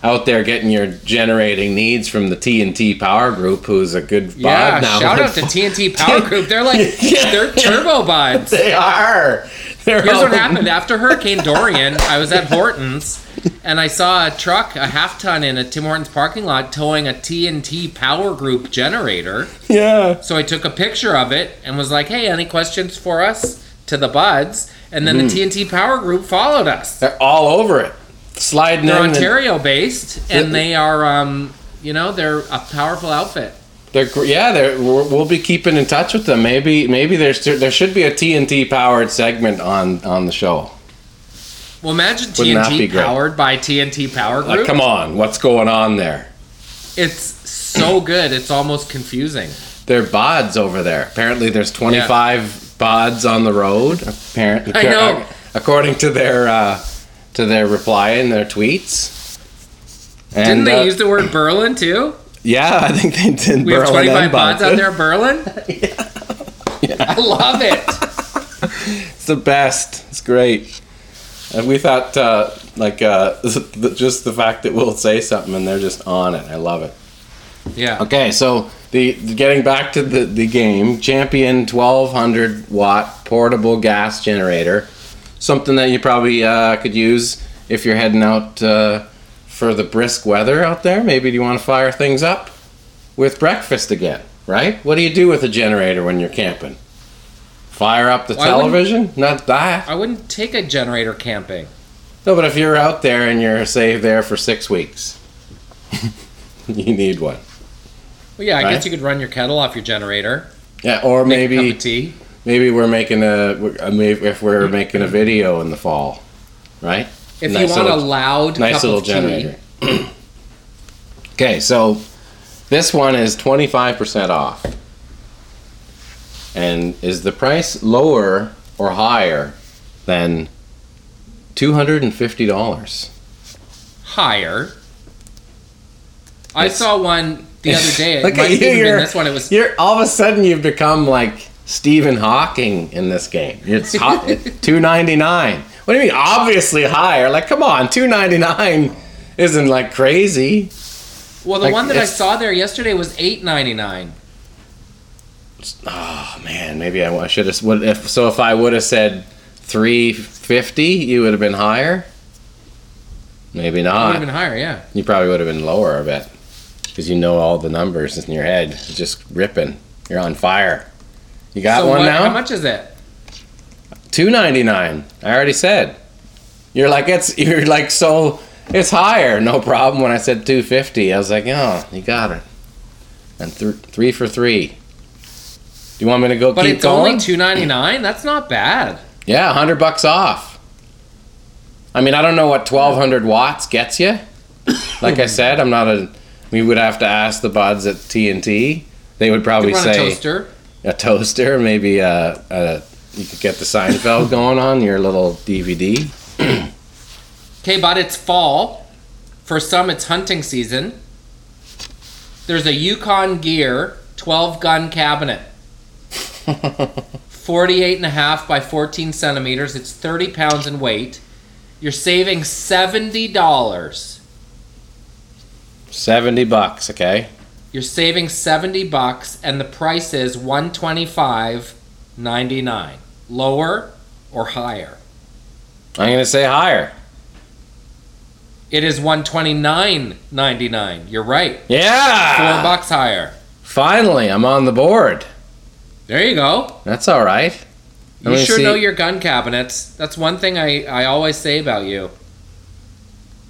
out there getting your generating needs from the TNT Power Group, who's a good Yeah, now. shout out to TNT Power Group. They're like Yeah. they're turbo buds. They are. They're Here's what happened after Hurricane Dorian. I was at Hortons and I saw a truck, a half ton in a Tim Hortons parking lot, towing a TNT Power Group generator. Yeah. So I took a picture of it and was like, "Hey, any questions for us?" to the buds, and then the Mm. TNT Power Group followed us. They're all over it. Sliding They're in. and- Ontario based, and they are, um, you know, they're a powerful outfit. They're yeah. They're we're, we'll be keeping in touch with them. Maybe maybe there's there should be a TNT powered segment on on the show. Well, imagine Wouldn't TNT powered by TNT Power Group. Like, come on, what's going on there? It's so good. It's almost confusing. They're bods over there. Apparently, there's 25 bods on the road. Apparently, I know. according to their uh, to their reply in their tweets. And, Didn't they uh, use the word Berlin too? Yeah, I think they did. We have 25 and pods out there, Berlin. Yeah. I love it. It's the best. It's great. And we thought, uh, like, uh, just the fact that we'll say something and they're just on it. I love it. Yeah. Okay, so the getting back to the, the game, Champion 1200 watt portable gas generator, something that you probably uh, could use if you're heading out uh, for the brisk weather out there. Maybe do you want to fire things up with breakfast again, right? What do you do with a generator when you're camping? Fire up the Well, television? Not that. I wouldn't take a generator camping. No, but if you're out there and you're say there for six weeks, you need one. Well, yeah, I Right. guess you could run your kettle off your generator. Yeah, or Make maybe cup of tea. Maybe we're making a maybe if we're making a video in the fall, right? If Nice you want little- a loud Nice little of generator. okay, so this one is twenty five percent off, and is the price lower or higher than two hundred and fifty dollars? higher. I It's- saw one the other day. It Look might at you, even been this one. It was You're all of a sudden you've become like Stephen Hawking in this game. It's hot, two ninety nine. What do you mean? Obviously higher. Like, come on, two ninety nine isn't like crazy. well. The like, one that I saw there yesterday was eight ninety nine. Oh ah, man, maybe I, should have. What if so? If I would have said three fifty, you would have been higher. Maybe not. You Would have been higher, yeah. You probably would have been lower, I bet, because you know all the numbers in your head. It's just ripping. You're on fire. You got so one what, now. How much is it? Two ninety nine. I already said. You're like it's you're like so it's higher, no problem. When I said 250, I was like, oh, you got it. And th- three for three. Do you want me to go But keep going? But it's only two ninety nine. That's not bad. yeah, hundred bucks off. I mean, I don't know what 1200 watts gets you. Like I said, I'm not a. We would have to ask the buds at TNT. They would probably Could run a say toaster. A toaster, maybe a, a you could get the Seinfeld going on your little DVD. Okay, but it's fall. For some, it's hunting season. There's a Yukon Gear 12 gun cabinet. 48 and a half by 14 centimeters. It's 30 pounds in weight. You're saving $70. 70 bucks, okay? You're saving 70 bucks and the price is 125.99. Lower or higher? I'm gonna say higher. It is 129.99. You're right. Yeah. 4 bucks higher. Finally, I'm on the board. There you go. That's all right. You sure see. know your gun cabinets. That's one thing I, I always say about you.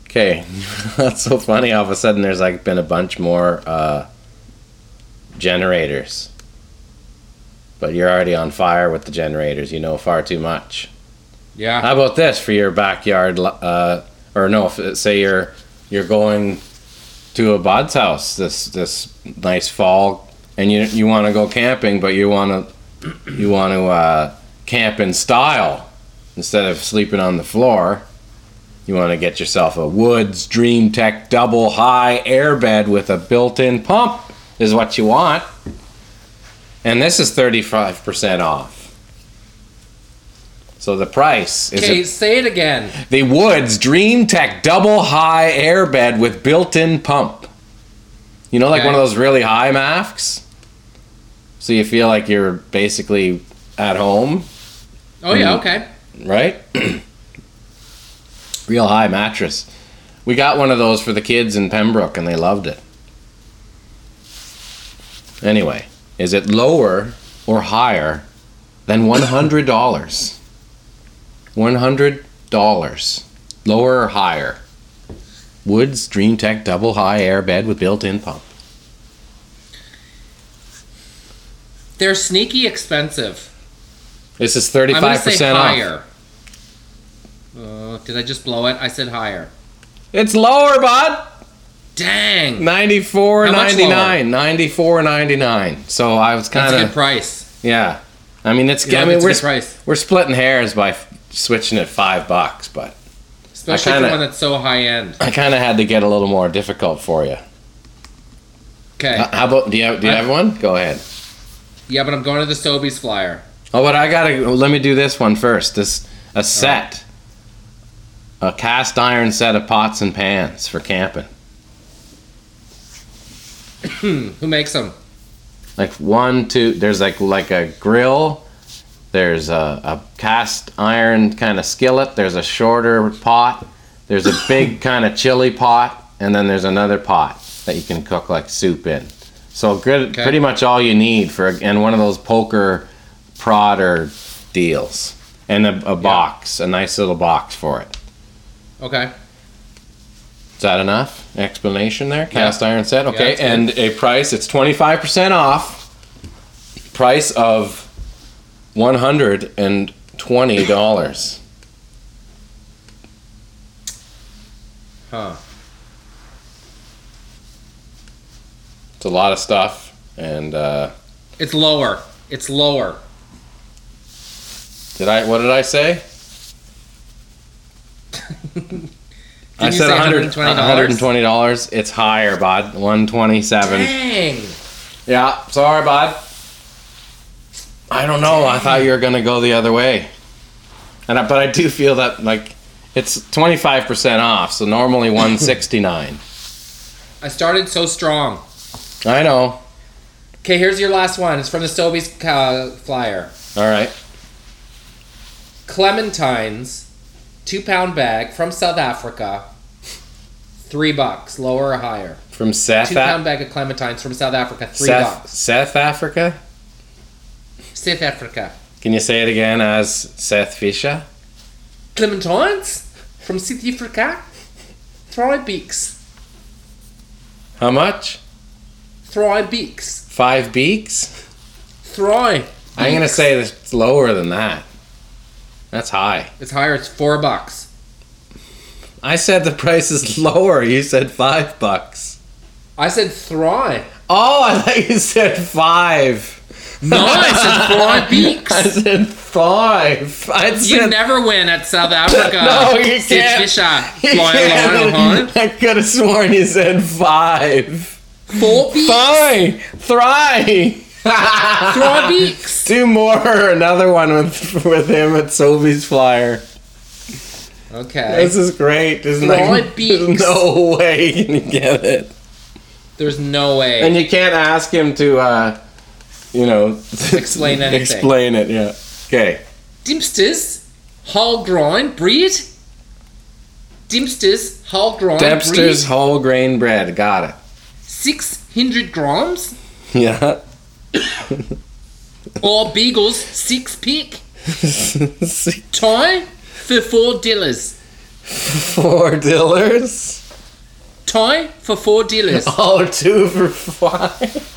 Okay, that's so funny. All of a sudden, there's like been a bunch more uh, generators, but you're already on fire with the generators. You know far too much. Yeah. How about this for your backyard? Uh, or no, if, say you're you're going to a bud's house this this nice fall, and you you want to go camping, but you want to you want to uh, camp in style instead of sleeping on the floor. You want to get yourself a Woods Dream Tech double high airbed with a built-in pump is what you want. And this is 35% off. So the price is Okay, a- say it again. the Woods Dream Tech double high airbed with built-in pump. You know, like Okay. one of those really high masks. So you feel like you're basically at home, Oh yeah, Mm. okay. right? Real high mattress. We got one of those for the kids in Pembroke, and they loved it. Anyway, is it lower or higher than one hundred dollars? One hundred dollars, lower or higher? Woods Dream Tech double high air bed with built-in pump. They're sneaky expensive. This is I'm gonna thirty-five say percent off. higher. Uh, did I just blow it? I said higher. It's lower, bud. Dang. 94 How 99 94 99 so i was kind of good price. yeah i mean it's Yeah, i mean a we're, good price. we're splitting hairs by f- switching it five bucks but Especially kinda- for one that's so high end. i kind of had to get a little more difficult for you Okay. Uh, how about do you have, do you I- have one go ahead yeah, but I'm going to the Sobeys flyer. oh but i gotta let me do this one first this a set a cast iron set of pots and pans for camping Hmm, who makes them? like one two there's like like a grill there's a, a cast iron kind of skillet there's a shorter pot there's a big kind of chili pot and then there's another pot that you can cook like soup in so good Okay. pretty much all you need for and one of those poker prodder deals and a, a box a nice little box for it Okay. Is that enough explanation there? Cast iron set, okay, good. and a price. It's twenty five percent off. Price of one hundred and twenty dollars. Huh. It's a lot of stuff, and uh, It's lower. It's lower. did I? What did I say? I said say $120? and twenty dollars. It's higher, bud. One twenty seven. Dang. Yeah, sorry, bud. I don't know. I thought you were gonna go the other way, and I, but I do feel that like it's twenty five percent off. So normally one sixty nine. I started so strong. I know. Okay, here's your last one. It's from the Sobeys uh, flyer. All right. Clementines, two pound bag from South Africa. Three bucks, lower or higher. From Seth. Two pound bag of clementines from South Africa. Three bucks. South Africa. South Africa. Can you say it again as Seth Fisher? Clementines? from South Africa. three beaks. How much? Three beaks. Five beaks? Three. I'm gonna say it's lower than that. That's high. It's higher. It's four bucks. I said the price is lower. You said five bucks. I said try. Oh, I thought you said five. No, I said try beaks. I said five. I You never win at South Africa. No, you can't. Fisher. You can't. I could have sworn you said five. Four beaks. Fine. Thry. Try beaks. Do more. Another one with with him at Sobeys Flyer. Okay. This is great. There's Thry no, there's beaks. no way you can get it. There's no way. And you can't ask him to, uh, you know, Explain anything. Explain it, yeah. Okay. Dempster's whole grind bread. Dempster's whole grind Dempster's bread. whole grain bread. Got it. Six hundred grams. Yeah. Or Beagle's six pick. Tie for four dillers. Four dillers. Tie for four dillers. Oh, two for five.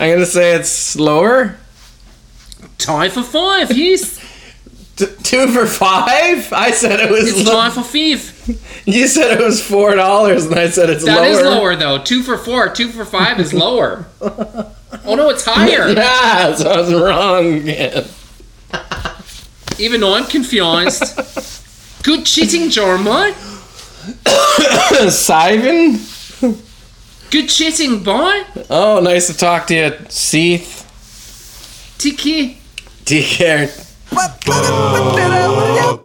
I'm gonna say it's lower. Tie for five. Yes. T- two for five. I said it was. It's lo- for five. you said it was four dollars, and I said it's That lower. is lower though. Two for four. Two for five is lower. oh no, it's higher. Yeah, so I was wrong again. Even though I'm confused. Good cheating, Jeremiah. Simon. Good cheating, boy. Oh, nice to talk to you, Seath. Tiki. Take care. What?